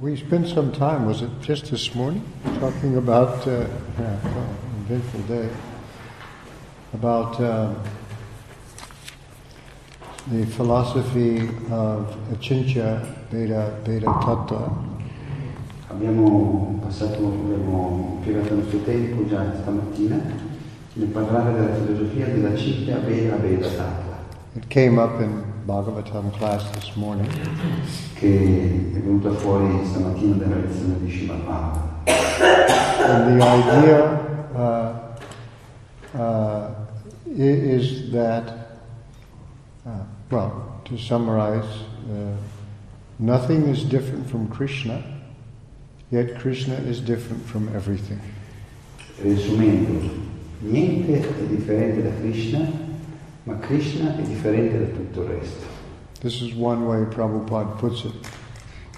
we spent some time, was it just this morning, talking about, uh, yeah, well, eventful day, about um, the philosophy of Achintya Bheda, Abheda Tattva. Abbiamo passato, abbiamo impiegato il nostro tempo già stamattina nel parlare della filosofia della Cicchia Veda Veda Tattva, It came up in Bhagavatam class this morning. che è venuta fuori stamattina dalla lezione di Shiva Bhagavatam. And the idea uh, uh, is that, uh, well, to summarize, uh, nothing is different from Krishna, yet Krishna is different from everything. Riassumendo, niente è differente da Krishna, ma Krishna è differente da tutto il resto. This is one way Prabhupada puts it.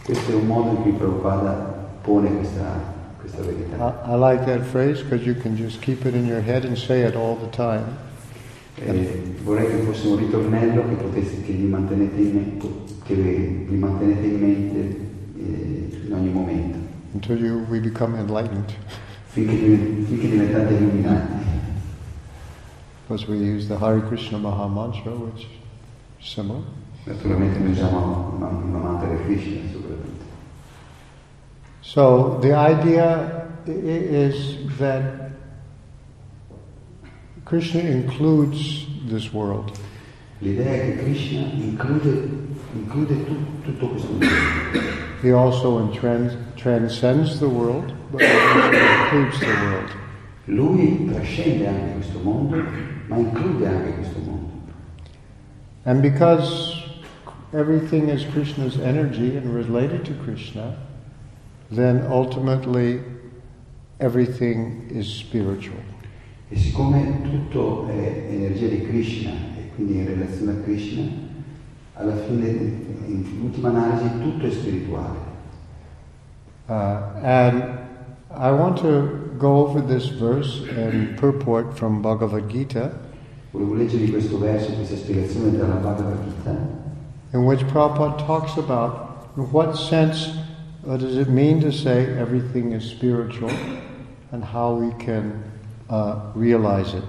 Questo è un modo in cui Prabhupada pone questa, questa I, verità. I like that phrase because you can just keep it in your head and say it all the time. E vorrei che fosse un ritornello che, potesse, che, vi, mantenete in mente, che vi mantenete in mente eh, in ogni momento, until you, we become enlightened. finché, finché diventate illuminati. Because we use the Hare Krishna Maha Mantra, which is similar. Naturalmente noi usiamo una, una mantra di Krishna, sicuramente. So the idea is that Krishna includes this world. L'idea è che Krishna include, include tu- tutto questo mondo. He also trans- transcends the world, but also includes the world. Lui trascende anche questo mondo, ma include anche questo mondo. And because everything is Krishna's energy and related to Krishna, then ultimately everything is spiritual. E siccome tutto è energia di Krishna e quindi in relazione a Krishna, alla fine, in ultima analisi, tutto è spirituale. Uh, and I want to go over this verse and purport from Bhagavad Gita, Volevo leggervi questo verso, questa spiegazione dalla Bhagavad Gita, in which Prabhupada talks about in what sense uh, does it mean to say everything is spiritual and how we can uh, realize it.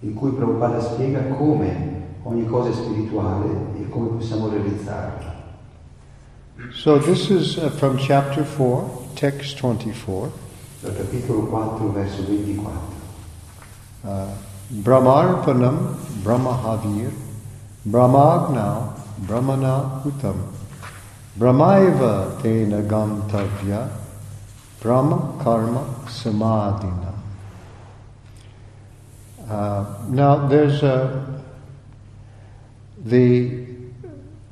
in cui Prabhupada spiega come ogni cosa è spirituale e come possiamo realizzarla. So this is uh, from chapter 4, text 24. Dal capitolo 4, verso 24. Uh, Brahmarpanam Brahmahavir Brahmagna Brahmana Utam Brahmaiva Tena Gantavya Brahma Karma Samadhina. Uh, now there's a the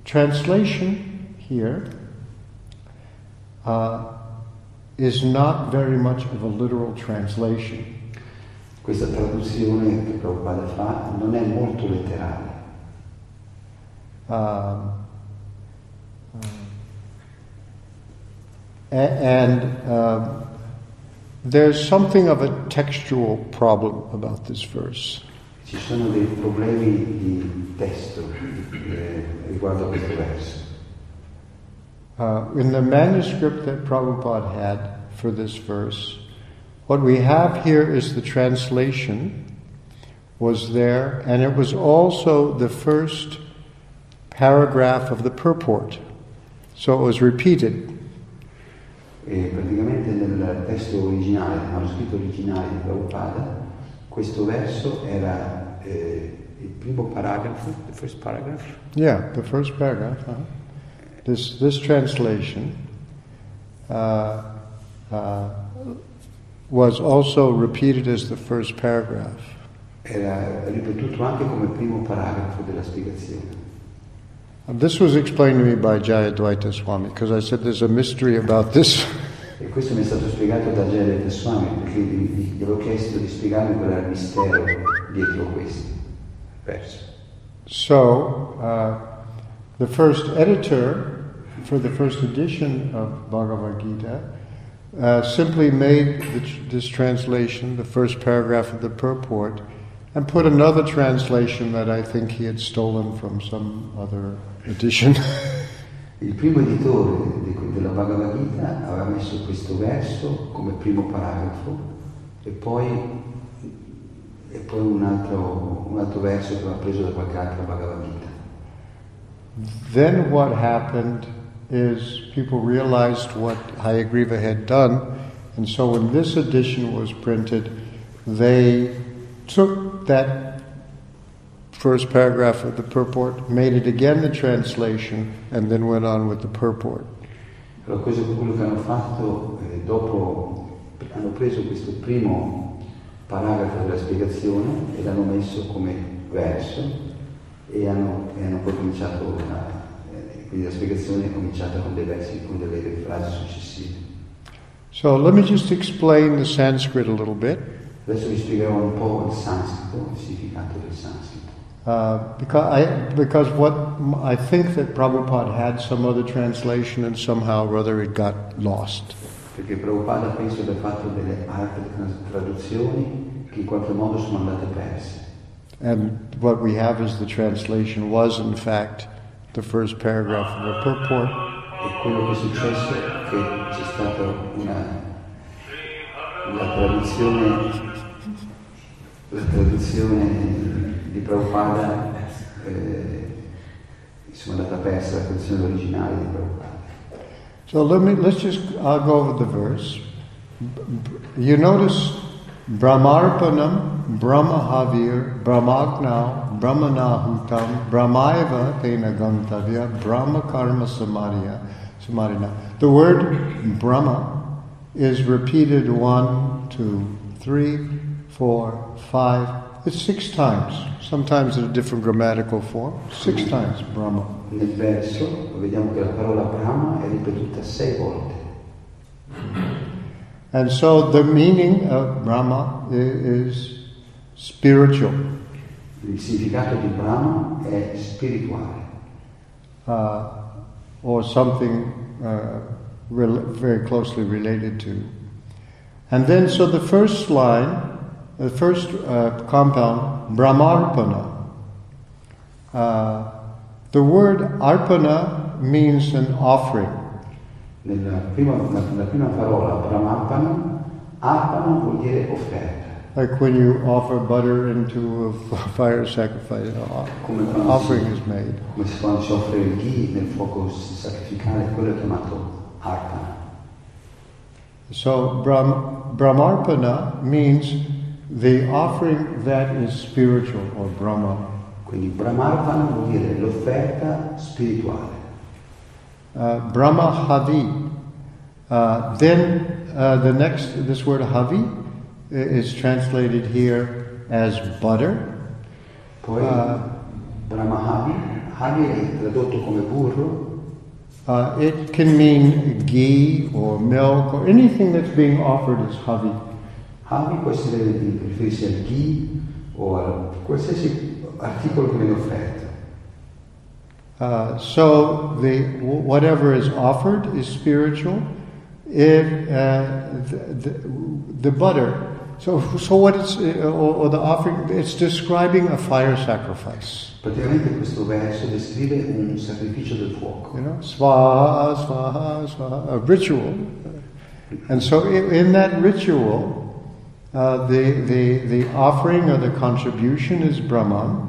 translation here uh, is not very much of a literal translation. Questa traduzione che Prabhupada fa non è molto letterale. Um, uh, and um, there's something of a textual problem about this verse. Ci sono dei problemi di testo eh, riguardo a questo verso. Uh, in the manuscript that Prabhupada had for this verse, what we have here is the translation was there, and it was also the first paragraph of the purport. So it was repeated. E praticamente nel testo originale, nel manoscritto originale di Prabhupada, questo verso era eh, il primo paragrafo, the first paragraph, Yeah, the first paragraph. uh This this translation uh, uh, was also repeated as the first paragraph. era ripetuto anche come primo paragrafo della spiegazione. And this was explained to me by Jayadvaita Swami because I said there's a mystery about this. E questo mi è stato spiegato da Jayadvaita Swami, perché gli, gli- gli avevo chiesto di spiegarmi qual era il mistero dietro questo verso. So, uh, the first editor for the first edition of Bhagavad Gita uh, simply made this translation, the first paragraph of the purport, and put another translation that I think he had stolen from some other edition. Il primo editore de- della Bhagavad Gita aveva messo questo verso come primo paragrafo e poi, e poi un, altro, un altro verso che aveva preso da qualche altra Bhagavad Gita. Then what happened is people realized what Hayagriva had done, and so when this edition was printed, they took that first paragraph of the purport, made it again the translation, and then went on with the purport. Allora questo è quello che hanno fatto eh, dopo, hanno preso questo primo paragrafo della spiegazione e l'hanno messo come verso e hanno, e hanno poi cominciato, la, eh, quindi la spiegazione è cominciata con dei versi, con delle frasi successive. So let me just explain the Sanskrit a little bit. Adesso vi spiegherò un po' il sanscrito, il significato del sanscrito. Uh, because I because what I think that Prabhupada had some other translation and somehow or other it got lost. Perché Prabhupada penso abbia fatto delle altre traduzioni che in qualche modo sono andate perse. And what we have is the translation was in fact the first paragraph of a purport. E quello che è successo è che c'è stata una, la traduzione, la traduzione di Prabhupada, eh, insomma andata persa la traduzione originale di Prabhupada. So let me let's just I'll go over the verse. You notice Brahmarpanam, Brahmahavir, Brahmagnau, Brahmanahutam, Brahmaiva tena gantavya, Brahma karma samadhiya, samadhina. The word Brahma is repeated one, two, three, four, five. It's six times, sometimes in a different grammatical form. Six times Brahma. Nel verso vediamo che la parola Brahma è ripetuta sei volte. And so the meaning of Brahma is spiritual, Il significato di Brahma è spirituale, uh, or something uh, rel- very closely related to. And then, so the first line, the first uh, compound, Brahmarpana. Uh, the word arpana means an offering. Nella prima, nella prima parola Brahmapana, Arpana vuol dire offerta. Like when you offer butter into a fire sacrifice, Come quando offering si- is made. Come se quando si offre il ghee nel fuoco sacrificale, quello è chiamato Arpana. So Brahm, Brahmarpana means the offering that is spiritual or Brahma. Quindi Brahmarpana vuol dire l'offerta spirituale. Uh, Brahma Havi. Uh, then uh, the next, this word Havi is translated here as butter. Poi Ah. Brahmahavi, Havi è tradotto come burro, Uh, it can mean ghee or milk or anything that's being offered is Havi. Havi può essere riferirsi al ghee o a qualsiasi articolo che viene offerto. Uh, so the whatever is offered is spiritual. If uh, the, the, the butter, so so what it's uh, or, or the offering, it's describing a fire sacrifice. Praticamente questo verso descrive un sacrificio del fuoco. You know, swaha, swaha, swaha, a ritual. And so in that ritual, uh, the, the, the offering or the contribution is Brahman.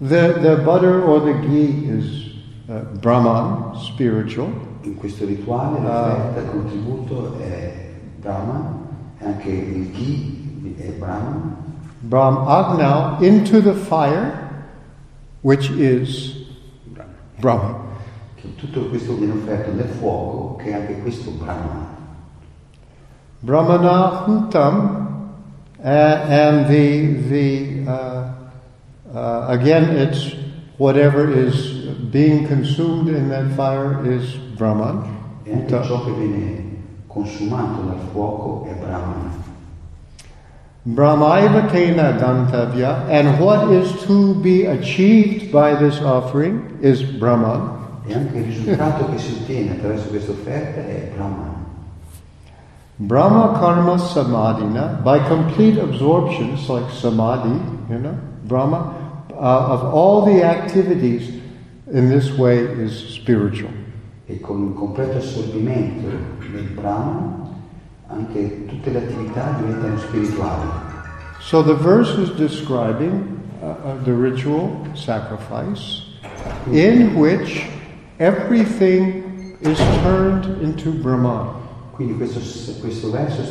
The, the butter or the ghee is uh, Brahman, spiritual. In questo rituale l'offerta, il contributo è Brahma, e anche il ghee Brahma, Brahm Agnau into the fire, which is Brahma. tutto questo viene offerto nel fuoco, che è anche questo Brahma. Brahmana Hutam, uh, and the, the uh, uh, again, it's whatever is being consumed in that fire is Brahman. E anche ciò che viene consumato dal fuoco è Brahma. Brahmaiva tena gantavya, and what is to be achieved by this offering is Brahman. E anche il risultato che si ottiene attraverso questa offerta è Brahma. Brahma karma samadhina, by complete absorptions like samadhi, you know, Brahma, uh, of all the activities in this way is spiritual. e con un completo assorbimento del Brahman anche tutte le attività diventano spirituali. So the verse is describing uh, uh, the ritual sacrifice in which everything is turned into Brahman, Quindi questo, questo verso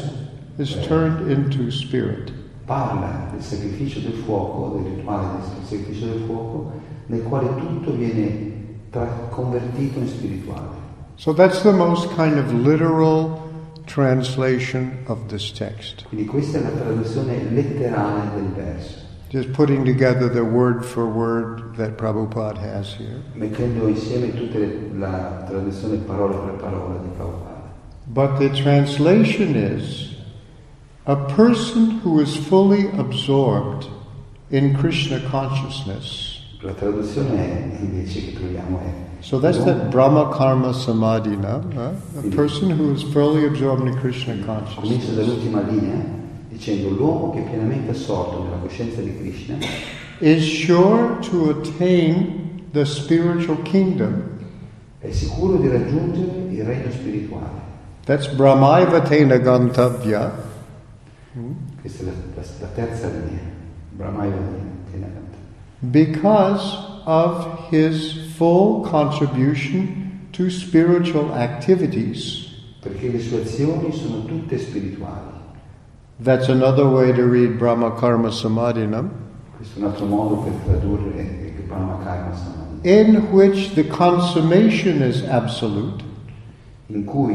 is turned into spirit. parla del sacrificio del fuoco, del rituale del sacrificio del fuoco, nel quale tutto viene tra- convertito in spirituale. So that's the most kind of literal translation of this text. Quindi questa è la traduzione letterale del verso, Just putting together the word for word that Prabhupada has here. mettendo insieme tutta la traduzione parola per parola di Prabhupada. But the translation is a person who is fully absorbed in Krishna consciousness. La traduzione invece che troviamo è So that's that Brahma Karma Samadhi huh? A person who is fully absorbed in Krishna consciousness. Comincia dall'ultima linea dicendo l'uomo che è pienamente assorto nella coscienza di Krishna is sure to attain the spiritual kingdom. è sicuro di raggiungere il regno spirituale. That's Brahmaivatena Gantavya. Questa è la, la- la terza linea. Brahmaiva Tenaganta. Because of his full contribution to spiritual activities. Perché le sue azioni sono tutte spirituali. That's another way to read Brahma Karma Samadhinam, Questo è un altro modo per tradurre eh, il Brahma Karma Samadhi, in which the consummation is absolute, in cui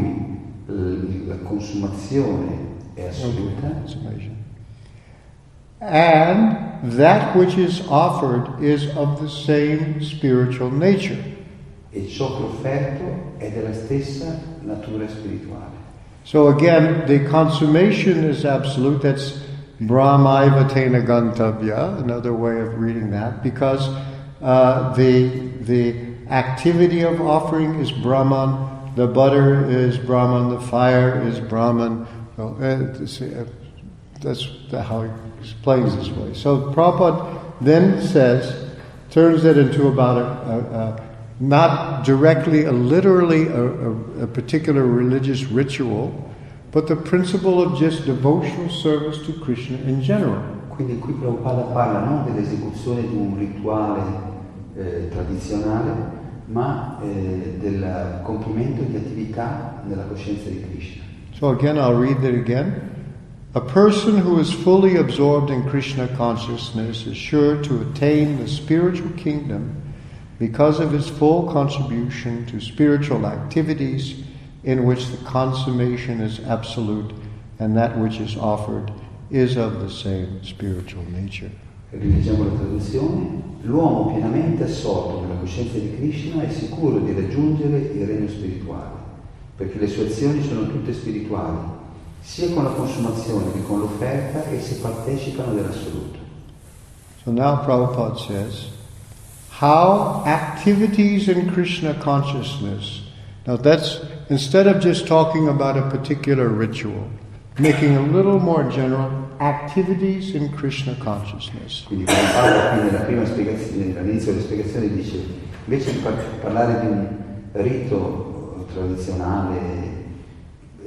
eh, la consumazione è assoluta. Consummation, and that which is offered is of the same spiritual nature. e ciò che offerto è della stessa natura spirituale. So again, the consummation is absolute. That's Brahmaivatena Gantavya, another way of reading that, because uh, the the activity of offering is Brahman, the butter is Brahman, the fire is Brahman. Uh, uh, that's how he explains this way. So Prabhupada then says, turns it into about a, a, a not directly, a, literally a, a, particular religious ritual, but the principle of just devotional service to Krishna in general. Quindi qui Prabhupada parla non dell'esecuzione di un rituale eh, tradizionale, ma eh, del compimento di attività nella coscienza di Krishna. So again, I'll read that again. A person who is fully absorbed in Krishna consciousness is sure to attain the spiritual kingdom because of his full contribution to spiritual activities in which the consummation is absolute and that which is offered is of the same spiritual nature. Rileggiamo la traduzione. L'uomo pienamente assorto nella coscienza di Krishna è sicuro di raggiungere il regno spirituale, perché le sue azioni sono tutte spirituali, sia con la consumazione che con l'offerta esse partecipano dell'assoluto. So now Prabhupada says, how activities in Krishna consciousness. Now that's, instead of just talking about a particular ritual, making a little more general, activities in Krishna consciousness. Quindi Prabhupada qui nella prima spiegazione, all'inizio della spiegazione dice, invece di par- parlare di un rito tradizionale,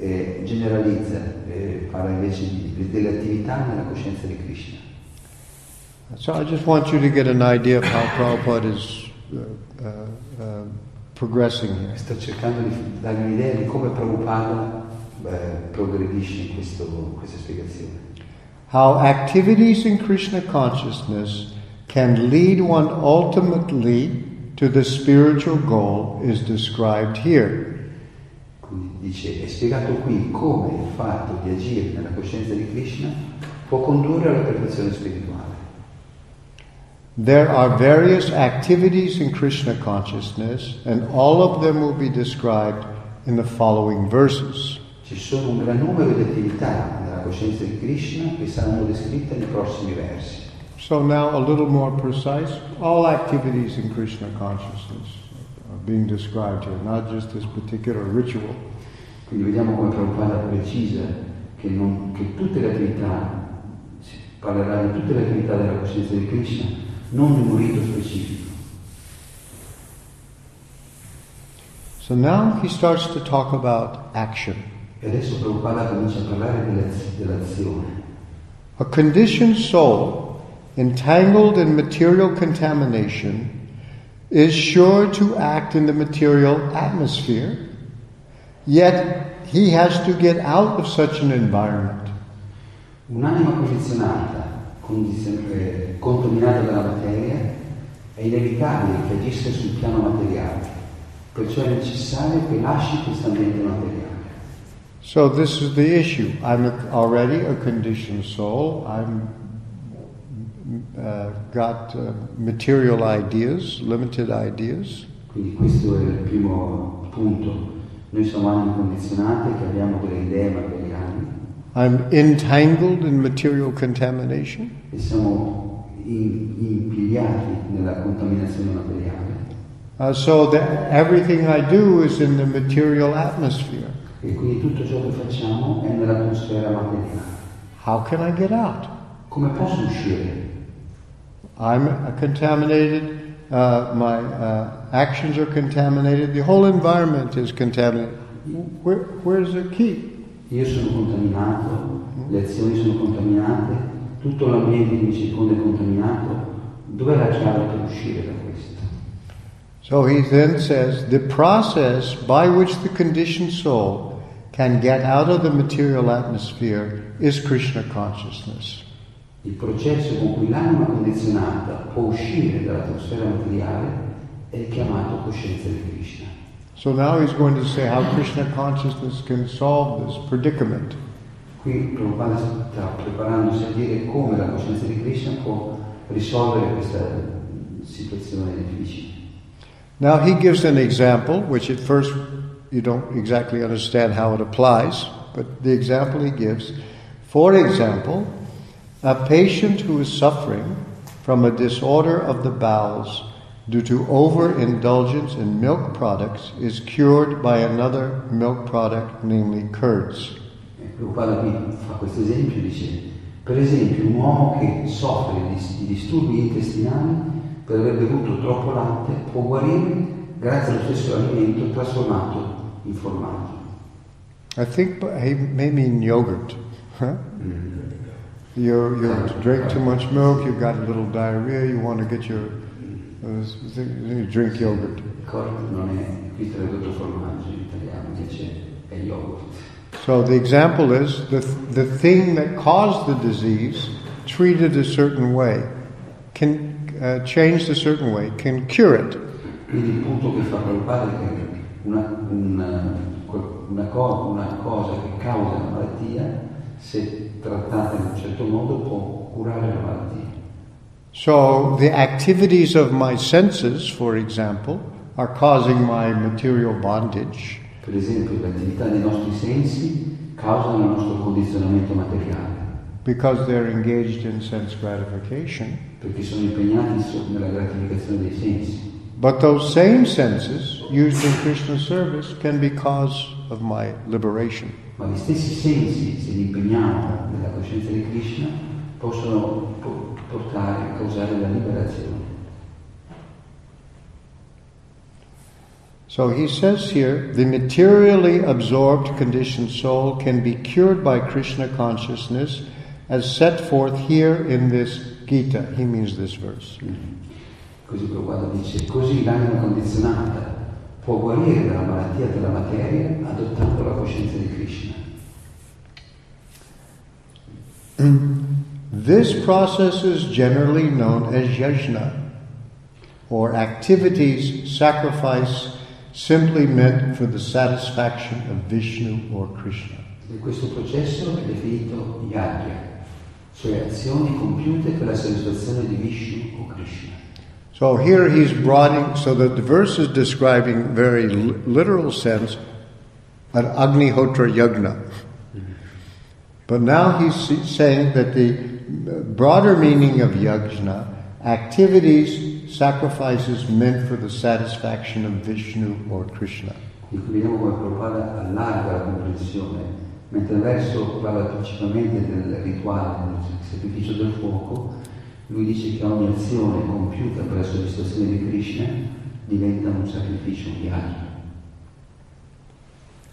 eh, generalizza, eh, parla invece di- delle attività nella coscienza di Krishna. So I just want you to get an idea of how Prabhupada is uh, uh, uh, progressing here. Sto cercando di darvi un'idea di come Prabhupada eh, progredisce in questo- questa spiegazione. How activities in Krishna consciousness can lead one ultimately to the spiritual goal is described here. Dice, è spiegato qui come il fatto di agire nella coscienza di Krishna può condurre alla perfezione spirituale. There are various activities in Krishna consciousness, and all of them will be described in the following verses. Ci sono un gran numero di attività nella coscienza di Krishna che saranno descritte nei prossimi versi. So now a little more precise, all activities in Krishna consciousness are being described here, not just this particular ritual. Quindi vediamo come Prabhupada precisa che, non- che tutte le attività, si parlerà di tutte le attività della coscienza di Krishna, non di un rito specifico. So now he starts to talk about action. E adesso Prabhupada comincia a parlare dell'azione. A conditioned soul, entangled in material contamination, is sure to act in the material atmosphere, yet he has to get out of such an environment. Un'anima condizionata, condizio- eh, contaminata dalla materia, è inevitabile che agisca sul piano materiale, perciò è necessario che lasci questo ambiente materiale. So this is the issue. I'm already a conditioned soul. I'm uh, got uh, material ideas, limited ideas. Quindi questo è il primo punto. Noi siamo anime condizionate che abbiamo delle idee materiali I'm entangled in material contamination. e siamo in- impigliati nella contaminazione materiale. Uh, so that everything I do is in the material atmosphere. E quindi tutto ciò che facciamo è nell'atmosfera materiale. How can I get out? Come posso uscire? I'm contaminated. Uh, my uh, actions are contaminated. The whole environment is contaminated. Where, where's the key? Io sono contaminato, le azioni sono contaminate, tutto l'ambiente che mi circonda è contaminato. Dov'è la chiave per uscire da questo? So he then says the process by which the conditioned soul can get out of the material atmosphere is Krishna consciousness. Il processo con cui l'anima condizionata può uscire dall'atmosfera materiale è chiamato coscienza di Krishna. So now he's going to say how Krishna consciousness can solve this predicament. Qui Prabhupada sta preparandosi a dire come la coscienza di Krishna può risolvere questa situazione difficile. Now he gives an example, which at first you don't exactly understand how it applies, but the example he gives, for example, a patient who is suffering from a disorder of the bowels due to overindulgence in milk products is cured by another milk product, namely curds. Prabhupada qui fa questo esempio, dice, per esempio un uomo che soffre di, di disturbi intestinali per aver bevuto troppo latte può guarire grazie allo stesso alimento trasformato in formaggio. I think he may mean yogurt. Huh? Mm. You, you drink too much milk, you've got a little diarrhea, you want to get your. Uh, you drink yogurt. So the example is the, the thing that caused the disease, treated a certain way, can uh, a certain way, can cure it. Una, una una cosa che causa la malattia, se trattata in un certo modo, può curare la malattia. So the activities of my senses, for example, are causing my material bondage. Per esempio, le attività dei nostri sensi causano il nostro condizionamento materiale, because they're engaged in sense gratification. perché sono impegnati nella gratificazione dei sensi. But those same senses used in Krishna's service can be cause of my liberation. Ma gli stessi sensi, se li impegniamo nella coscienza di Krishna, possono portare, causare la liberazione. So he says here, the materially absorbed conditioned soul can be cured by Krishna consciousness as set forth here in this Gita. He means this verse. Mm-hmm. Così Prabhupada dice, così l'anima condizionata può guarire dalla malattia della materia adottando la coscienza di Krishna. This process is generally known as yajna, or activities sacrifice simply meant for the satisfaction of Vishnu or Krishna. E questo processo è definito yagya, cioè azioni compiute per la soddisfazione di Vishnu o Krishna. So here he's broadening, so that the verse is describing very li- literal sense an Agnihotra Yagna. But now he's saying that the broader meaning of yajna, activities, sacrifices meant for the satisfaction of Vishnu or Krishna. Quindi come Prabhupada allarga la comprensione, mentre il verso parla principalmente del rituale, del sacrificio del fuoco, lui dice che ogni azione compiuta per la soddisfazione di Krishna diventa un sacrificio, un yagna.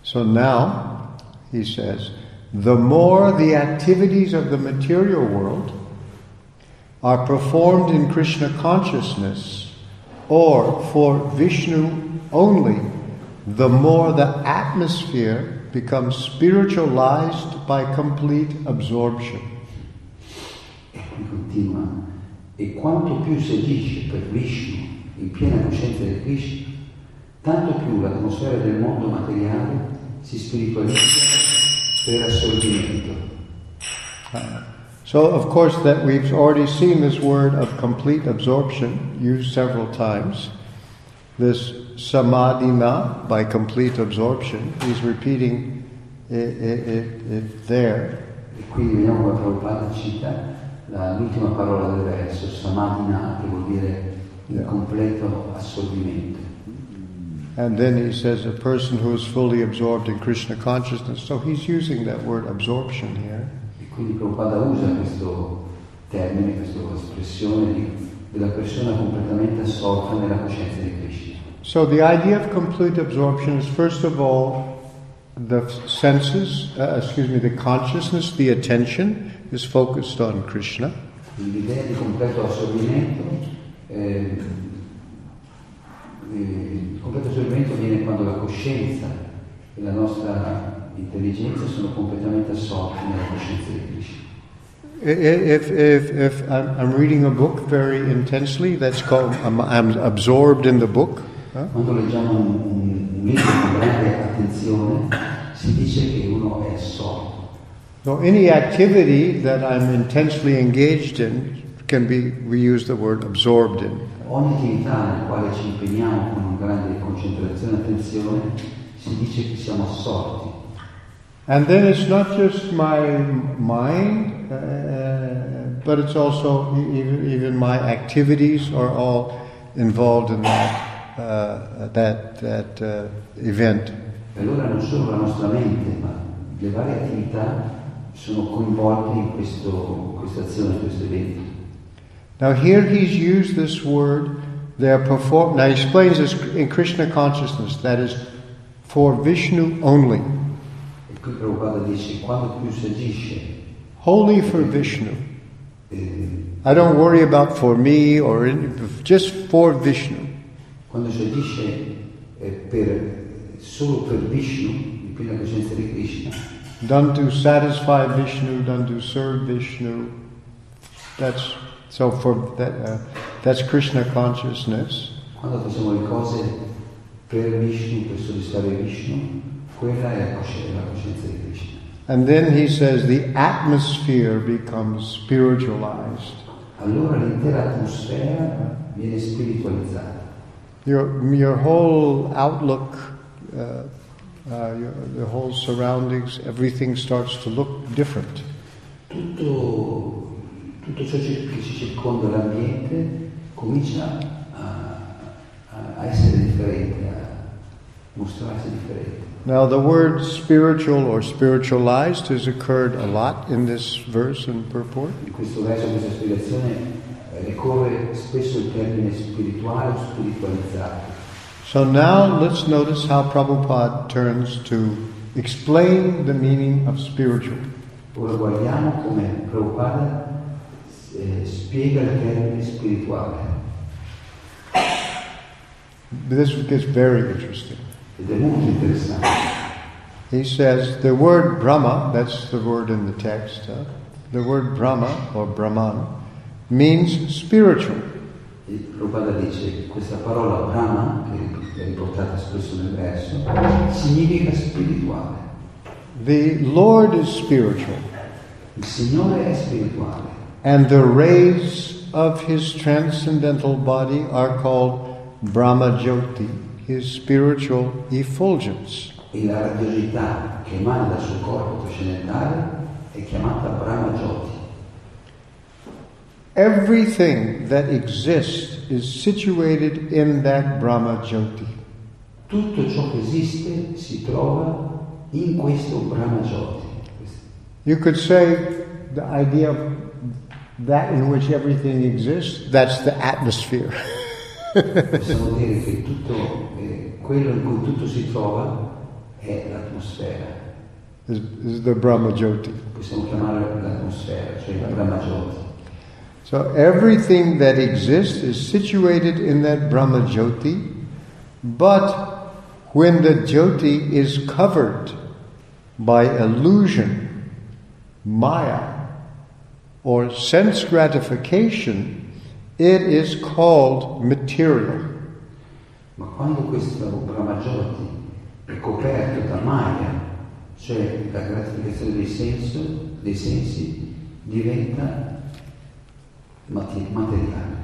So now, he says, the more the activities of the material world are performed in Krishna consciousness or for Vishnu only, the more the atmosphere becomes spiritualized by complete absorption. E continua, e quanto più si agisce per Vishnu in piena coscienza di Krishna, tanto più l'atmosfera del mondo materiale si spiritualizza per assorbimento. So, of course, that we've already seen this word of complete absorption used several times. This samadhina, by complete absorption, he's repeating it, it, it, it there. E qui vediamo che Prabhupada cita la- l'ultima parola del verso, samadhina, che vuol dire il completo assorbimento. And then he says a person who is fully absorbed in Krishna consciousness. So he's using that word absorption here. E quindi Prabhupada usa questo termine, questa espressione di- della persona completamente assorta nella coscienza di Krishna. So the idea of complete absorption is first of all the senses, uh, excuse me, the consciousness, the attention is focused on Krishna. L'idea di completo assorbimento, eh, eh, il completo assorbimento viene quando la coscienza e la nostra intelligenza sono completamente assorti nella coscienza di Krishna. If, if, if I'm, I'm reading a book very intensely, that's called, I'm, I'm absorbed in the book. huh? Quando leggiamo un, un- un libro con grande attenzione, si dice che uno è assorto. So any activity that I'm intensely engaged in can be, we use the word absorbed in. Ogni attività nella quale ci impegniamo con grande concentrazione e attenzione, si dice che siamo assorti. And then it's not just my mind, uh, but it's also even, even my activities are all involved in that, uh, that, that uh, event. E allora non solo la nostra mente, ma le varie attività sono coinvolte in questo- questa azione, in questo evento. Now here he's used this word, they are perform. Now he explains this in Krishna consciousness, that is for Vishnu only, E qui Prabhupada dice, quando più si agisce, wholly for Vishnu. eh, I don't worry about for me or any, just for Vishnu. quando si agisce eh, per- solo per Vishnu, in piena coscienza di Krishna, Done to satisfy Vishnu, done to serve Vishnu. That's so for that. Uh, that's Krishna consciousness. quando facciamo le cose per Vishnu, per soddisfare Vishnu, quella è la coscienza, di Krishna. And then he says the atmosphere becomes spiritualized. Allora l'intera atmosfera viene spiritualizzata. Your your whole outlook, uh, uh, your, the whole surroundings, everything starts to look different. Tutto, tutto ciò che ci circonda l'ambiente comincia a, a- essere differente, a mostrarsi differente. Now, the word spiritual or spiritualized has occurred a lot in this verse and purport. In questo verso, questa spiegazione, eh, ricorre spesso il termine spirituale o spiritualizzato. So now let's notice how Prabhupada turns to explain the meaning of spiritual. Ora guardiamo come Prabhupada eh, spiega il termine spirituale. This gets very interesting. Ed è molto interessante. He says the word Brahma, that's the word in the text, huh? the word Brahma or Brahman means spiritual. Prabhupada dice questa parola Brahma, che riportata spesso nel verso, significa spirituale. The Lord is spiritual, Il Signore è spirituale and the rays of his transcendental body are called Brahma Jyoti, his spiritual effulgence. e la radiosità che emana dal suo corpo trascendentale è chiamata Brahma Jyoti. Everything that exists is situated in that Brahma Jyoti. Tutto ciò che esiste si trova in questo Brahma Jyoti. You could say the idea of that in which everything exists, that's the atmosphere. Possiamo dire che tutto, eh, quello in cui tutto si trova è l'atmosfera. is, the Brahma Jyoti. Possiamo chiamarla l'atmosfera, cioè la Brahma Jyoti. So everything that exists is situated in that Brahma Jyoti, but when the Jyoti is covered by illusion, maya, or sense gratification, it is called material. Ma quando questo Brahma Jyoti è coperto da Maya, cioè la gratificazione dei, senso, dei sensi, diventa materiale.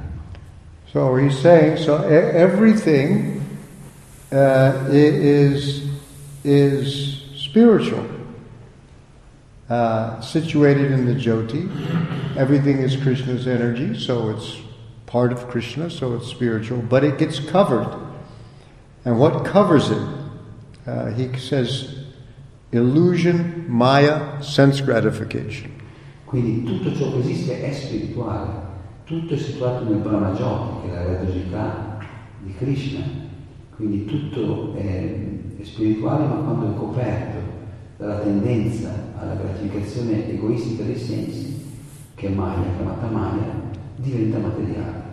So he's saying, so everything uh, is is spiritual, uh, situated in the Jyoti. Everything is Krishna's energy, so it's part of Krishna, so it's spiritual. But it gets covered, and what covers it? Uh, he says, illusion, maya, sense gratification. Quindi tutto ciò che esiste è spirituale, tutto è situato nel Brahma Jyoti, che è la radiosità di Krishna. Quindi tutto è, è spirituale, ma quando è coperto dalla tendenza alla gratificazione egoistica dei sensi, che è Maya, chiamata Maya, diventa materiale.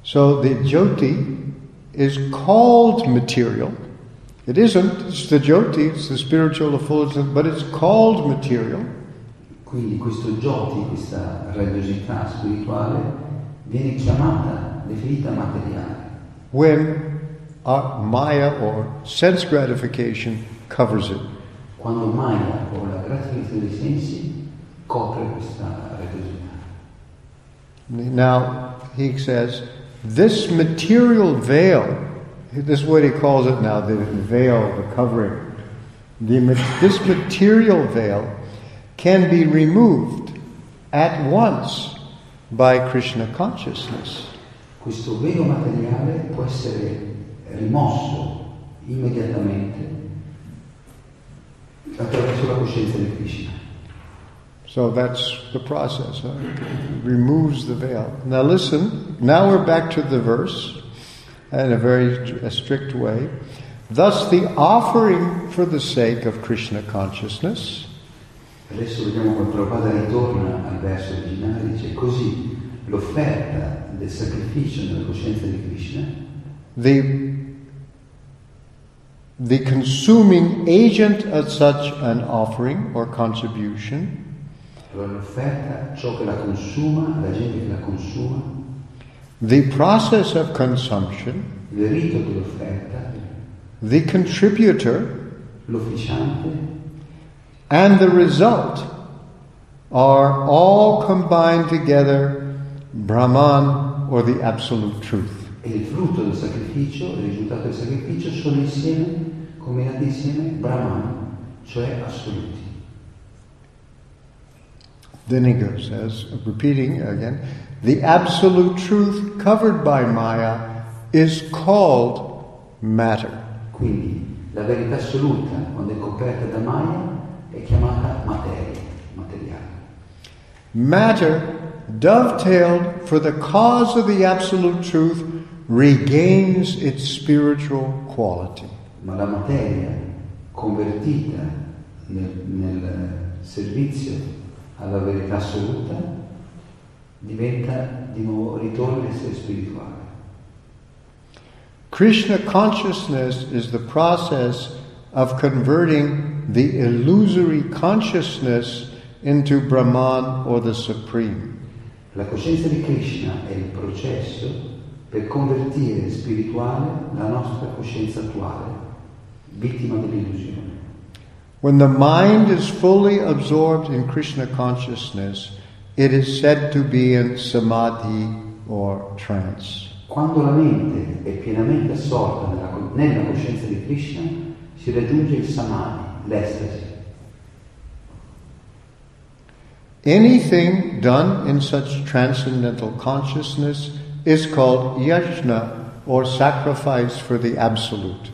So the Jyoti is called material. It isn't, it's the Jyoti, it's the spiritual effulgence, but it's called material Quindi questo questa radiosità spirituale, viene chiamata, definita materiale, when uh, Maya or sense gratification covers it. quando Maya o la gratificazione dei sensi copre questa radiosità. Now, he says, this material veil, this is what he calls it now, the veil, the covering. The, this material veil can be removed at once by Krishna consciousness. Questo velo materiale può essere rimosso immediatamente attraverso la coscienza di Krishna. So that's the process. Huh? Removes the veil. Now listen, now we're back to the verse in a very a strict way. Thus, the offering for the sake of Krishna consciousness Adesso vediamo come Prabhupada ritorna al verso originale, dice così l'offerta del sacrificio nella coscienza di Krishna, the the consuming agent of such an offering or contribution allora l'offerta, ciò che la consuma, la gente che la consuma, the process of consumption il rito dell'offerta, the contributor l'officiante and the result are all combined together Brahman or the absolute truth. e il frutto del sacrificio, il risultato del sacrificio sono insieme, combinati insieme, Brahman, cioè assoluti. Then he goes, as repeating again, the absolute truth covered by Maya is called matter. Quindi la verità assoluta, quando è coperta da Maya, chiamata materia, materiale. Matter, dovetailed for the cause of the absolute truth, regains its spiritual quality. Ma la materia convertita nel, nel eh, servizio alla verità assoluta diventa di nuovo, ritorna a essere spirituale. Krishna consciousness is the process of converting the illusory consciousness into Brahman or the Supreme. La coscienza di Krishna è il processo per convertire spirituale la nostra coscienza attuale, vittima dell'illusione. When the mind is fully absorbed in Krishna consciousness, it is said to be in samadhi or trance. Quando la mente è pienamente assorta nella, nella coscienza di Krishna, si raggiunge il samadhi, l'estasi. Anything done in such transcendental consciousness is called yajna or sacrifice for the absolute.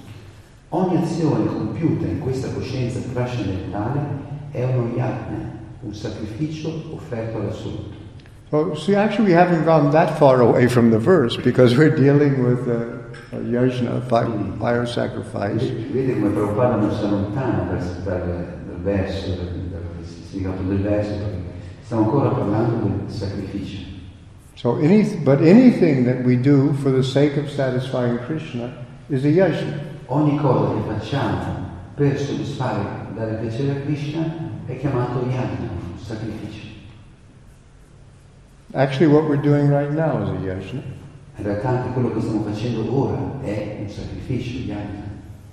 Ogni azione compiuta in questa coscienza trascendentale è uno yajna, un sacrificio offerto all'assoluto. Well, see, actually, we haven't gone that far away from the verse because we're dealing with uh, uh, yajna, fire, fire sacrifice. Vede come Prabhupada non si allontana dal, dal, dal verso, dal, dal significato del verso, perché stiamo ancora parlando del sacrificio. So, any, but anything that we do for the sake of satisfying Krishna is a yajna. Ogni cosa che facciamo per soddisfare, dare piacere a Krishna è chiamato yajna, sacrificio. Actually, what we're doing right now is a yajna. In realtà quello che stiamo facendo ora è un sacrificio, yajna.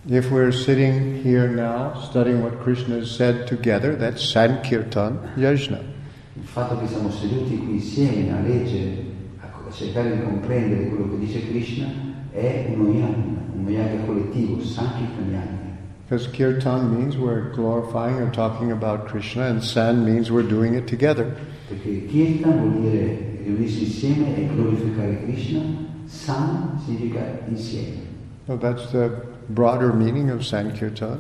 If we're sitting here now studying what Krishna has said together, that's Sankirtan Yajna. Il fatto che siamo seduti qui insieme a leggere, a cercare di comprendere quello che dice Krishna, è uno yajna, uno yajna collettivo, sankirtan yajna. Because kirtan means we're glorifying or talking about Krishna, and san means we're doing it together. Perché kirtan vuol dire riunirsi insieme e glorificare Krishna, san significa insieme. So that's the broader meaning of Sankirtan.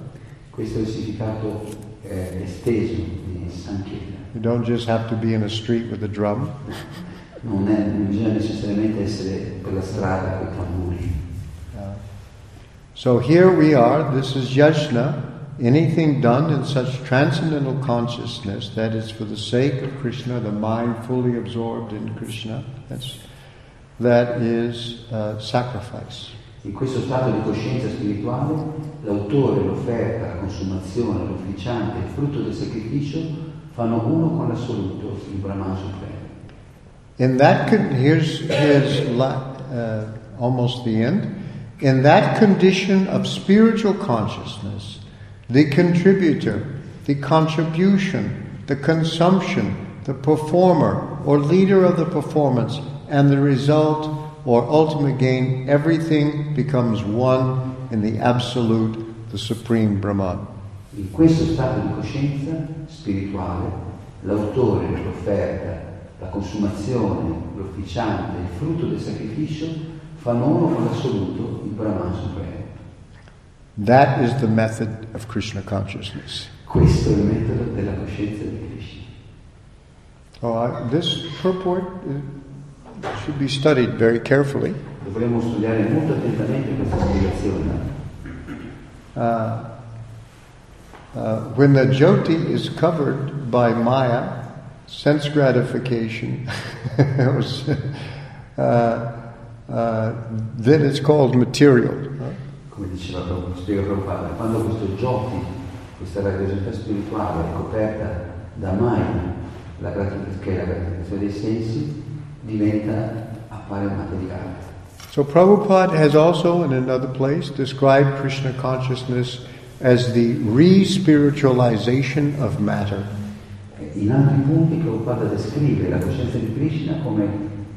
Questo è il significato eh, esteso di sankirtan. You don't just have to be in a street with a drum. Non, è, non bisogna necessariamente essere per la strada con i tamburi. So here we are, this is yajna, anything done in such transcendental consciousness that is for the sake of Krishna, the mind fully absorbed in Krishna, that's, that is uh, sacrifice. In questo stato di coscienza spirituale, l'autore, l'offerta, la consumazione, l'ufficiante, il frutto del sacrificio fanno uno con l'assoluto, il Brahman Supremo. In that, here's, here's uh, almost the end. In that condition of spiritual consciousness, the contributor, the contribution, the consumption, the performer or leader of the performance, and the result or ultimate gain, everything becomes one in the absolute, the supreme Brahman. In questo stato di coscienza spirituale, l'autore, l'offerta, la consumazione, l'ufficiante, il frutto del sacrificio fanno uno con l'assoluto, il Brahman Supremo. That is the method of Krishna consciousness. Questo è il metodo della coscienza di Krishna. Oh, I, this purport uh, should be studied very carefully. Dovremmo studiare molto attentamente questa spiegazione. Uh, uh, when the jyoti is covered by maya, sense gratification, was, uh, uh, then it's called material. Come diceva Prabhupada, spiega Prabhupada, quando questo giochi, questa radiosità spirituale è coperta da Maya, la gratific- che è la gratificazione dei sensi, diventa, appare materiale. So Prabhupada has also, in another place, described Krishna consciousness as the re-spiritualization of matter. In altri punti Prabhupada descrive la coscienza di Krishna come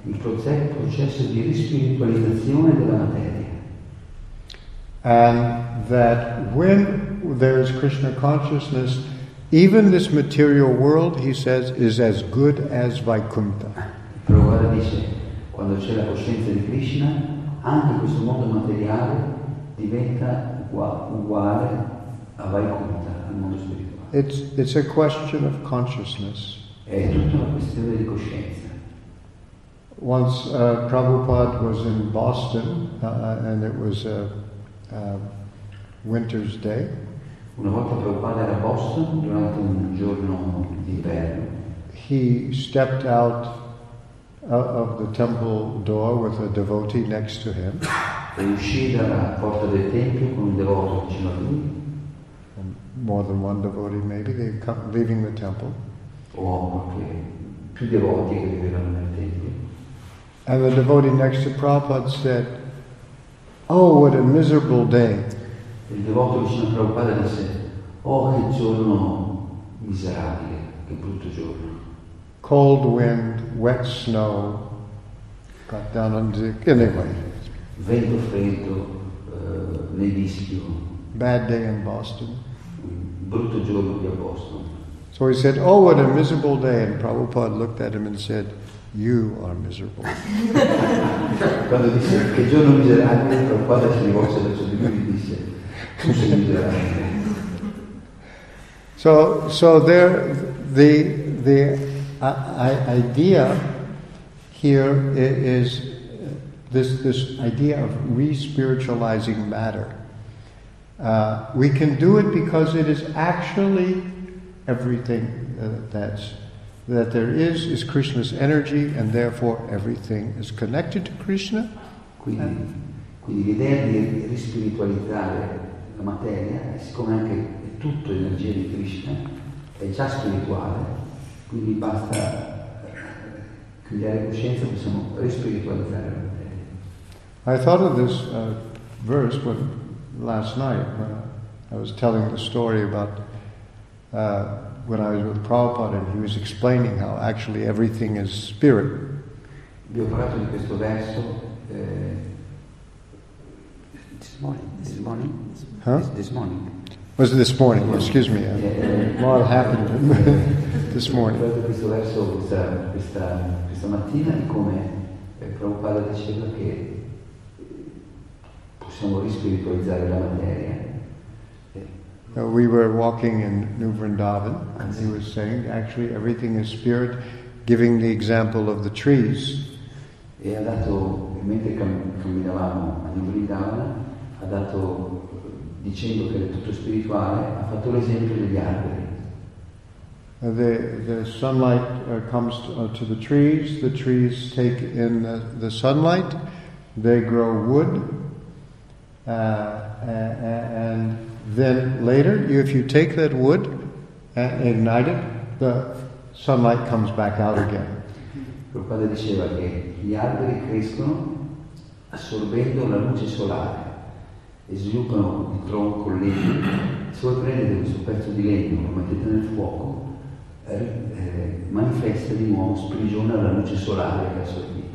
il proce- processo di rispiritualizzazione della materia. And that when there is Krishna consciousness, even this material world, he says, is as good as Vaikuntha. Prabhupada dice, quando c'è la coscienza di Krishna, anche questo mondo materiale diventa ugua- uguale a Vaikuntha, al mondo spirituale. It's, it's a question of consciousness. È tutta una questione di coscienza. Once uh, Prabhupada was in Boston, uh, and it was a, a winter's day, Una volta Prabhupada era a Boston durante un giorno d'inverno. he stepped out of the temple door with a devotee next to him. Uscì dalla porta del tempio con un devoto vicino a lui, um, More than one devotee, maybe, they come leaving the temple. o più devoti che vivevano nel tempio. And the devotee next to Prabhupada said, Oh, what a miserable day. Il devoto vicino a Prabhupada disse, oh che giorno miserabile, che brutto giorno. Cold wind, wet snow, got down on the. Anyway, Vento freddo, eh, nevischio, bad day in Boston. brutto giorno qui a Boston. So he said, Oh, what a miserable day. And Prabhupada looked at him and said, You are miserable. Quando disse che giorno miserabile, Prabhupada si rivolse verso di lui e disse, tu sei miserabile. So, so there, the, the uh, idea here is uh, this, this idea of re spiritualizing matter. Uh, we can do it because it is actually everything uh, that's that there is is Krishna's energy, and therefore everything is connected to Krishna. Quindi, quindi l'idea di rispiritualizzare la materia, siccome anche è tutto energia di Krishna, è già spirituale, quindi basta cambiare coscienza, possiamo rispiritualizzare la materia. I thought of this uh, verse when, last night when I was telling the story about uh, when I was with Prabhupada and he was explaining how actually everything is spirit. Vi ho parlato di questo verso eh, this morning, this morning, Huh? this, this morning. Was it this morning? Excuse me. A lot happened this morning. questo verso questa, questa, questa mattina di come eh, Prabhupada diceva che possiamo rispiritualizzare la materia. Uh, we were walking in New Vrindavan and he was saying actually everything is spirit, giving the example of the trees. E ha dato, mentre cam- camminavamo a New Vrindavana, ha dato, dicendo che era tutto spirituale, ha fatto l'esempio degli alberi. Uh, the, the sunlight uh, comes to, uh, to the trees, the trees take in the, the sunlight, they grow wood, uh, and then later, you- if you take that wood and ignite it, the sunlight comes back out again. Prabhupada diceva che gli alberi crescono assorbendo la luce solare e sviluppano il tronco, il legno. Se voi prendete questo pezzo di legno, lo mettete nel fuoco, eh, manifesta di nuovo, sprigiona la luce solare che ha assorbito.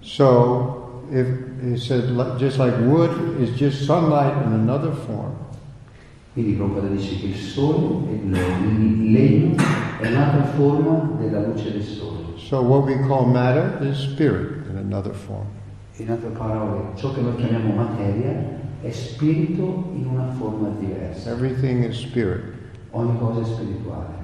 So, if he said, just like wood is just sunlight in another form, Quindi Prabhupada dice che il sole, il, il legno, è un'altra forma della luce del sole. so what we call matter is spirit in another form. In altre parole, ciò che noi chiamiamo materia è spirito in una forma diversa. Everything is spirit. Ogni cosa è spirituale.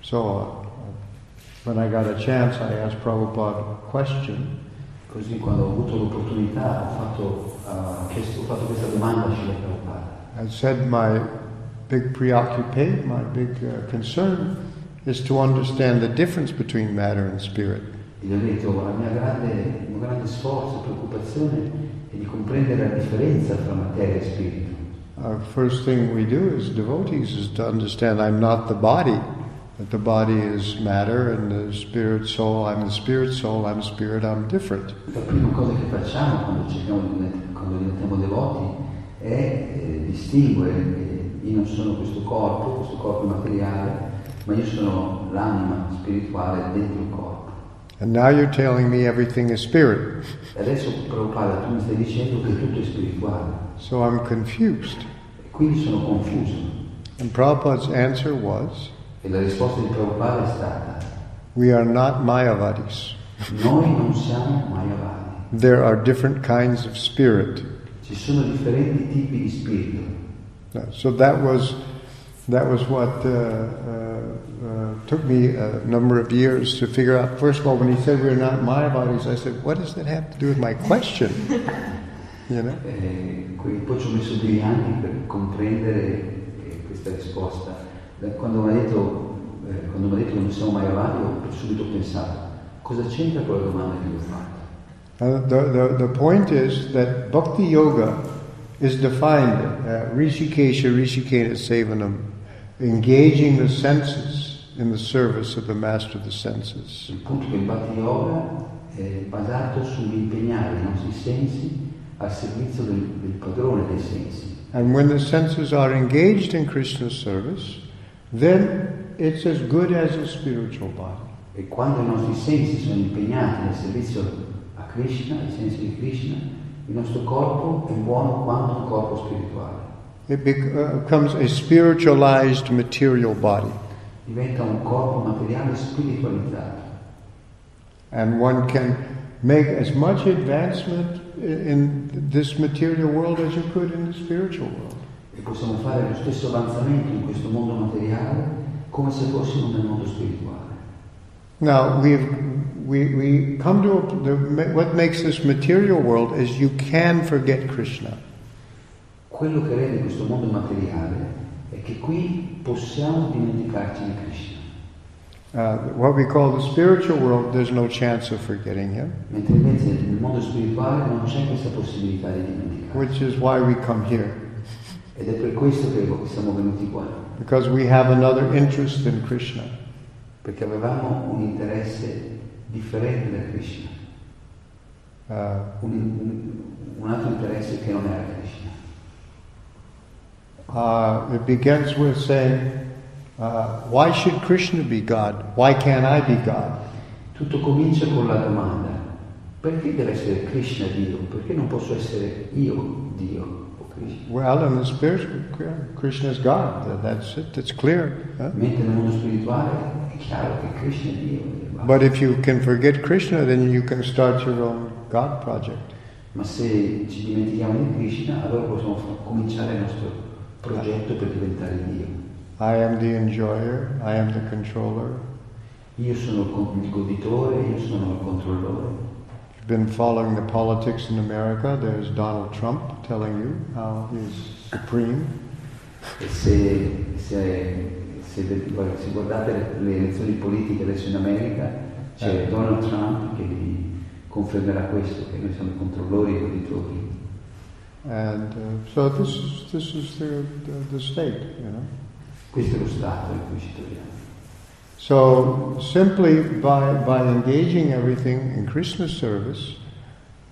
So, uh, when I got a chance, I asked Prabhupada a question. Così quando ho avuto l'opportunità ho fatto, chiesto- ho fatto questa domanda a Srila Prabhupada. I said my big preoccupation, my big uh, concern is to understand the difference between matter and spirit. Gli ho detto, la mia grande, mio grande sforzo preoccupazione è di comprendere la differenza tra materia e spirito. Our first thing we do as devotees is to understand I'm not the body, that the body is matter and the spirit soul, I'm the spirit soul, I'm spirit, I'm different. La prima cosa che facciamo quando, cerchiamo quando diventiamo devoti è eh, distinguere che io non sono questo corpo, questo corpo materiale, ma io sono l'anima spirituale dentro il corpo. And now you're telling me everything is spirit. Adesso Prabhupada tu mi stai dicendo che tutto è spirituale. So I'm confused. E quindi sono confuso. And Prabhupada's answer was, E la risposta di Prabhupada è stata, we are not Mayavadis. noi non siamo Mayavadi. There are different kinds of spirit. Ci sono differenti tipi di spirito. So that was that was what uh, uh, uh, took me a number of years to figure out. First of all, when he said we're not Mayavadis, I said, "What does that have to do with my question?" You know. E quindi poi ci ho messo degli anni per comprendere eh, questa risposta. Quando mi ha detto, eh, quando mi ha detto che non siamo Mayavadi, ho subito pensato, cosa c'entra con la domanda che gli ho fatto? Uh, the, the the point is that Bhakti Yoga is defined uh, Rishikesha Rishikena Sevanam, engaging the senses in the service of the master of the senses. Il punto il Bhakti Yoga è basato sull'impegnare i nostri sensi al servizio del, del padrone dei sensi. And when the senses are engaged in Krishna's service, then it's as good as a spiritual body. E quando i nostri sensi sono impegnati nel servizio Krishna, ai sensi di Krishna, il nostro corpo è buono quanto un corpo spirituale. It uh, becomes a spiritualized material body. Diventa un corpo materiale spiritualizzato. And one can make as much advancement in this material world as you could in the spiritual world. E possiamo fare lo stesso avanzamento in questo mondo materiale come se fossimo nel mondo spirituale. Now, we've, we, we come to a, the, what makes this material world is you can forget Krishna. Quello che rende questo mondo materiale è che qui possiamo dimenticarci di Krishna. Uh, what we call the spiritual world, there's no chance of forgetting him, Mentre invece nel mondo spirituale non c'è questa possibilità di dimenticarci. which is why we come here, Ed è per questo che siamo venuti qua, because we have another interest in Krishna. perché avevamo un interesse differente da Krishna, Uh, un, un- un altro interesse che non era Krishna. uh, it begins with saying, uh, Why should Krishna be God? Why can't I be God? Tutto comincia con la domanda, perché deve essere Krishna Dio? Perché non posso essere io Dio o Krishna? Well, in the spiritual, Krishna is God. That's it. It's clear. huh? Mentre nel mondo spirituale è chiaro che Krishna è Dio. But if you can forget Krishna, then you can start your own God project. Ma se ci dimentichiamo di Krishna, allora possiamo cominciare il nostro progetto per diventare Dio. I am the enjoyer. I am the controller. Io sono il il goditore, io sono il controllore. You've been following the politics in America. There's Donald Trump telling you how he's supreme. E se, se, se, se guardate le, le elezioni politiche adesso in America, c'è Eh. Donald Trump che vi confermerà questo, che noi siamo i controllori e goditori. And uh, so this is this is the, the the state, you know. Questo è lo stato in cui ci troviamo. So simply by by engaging everything in Krishna's service,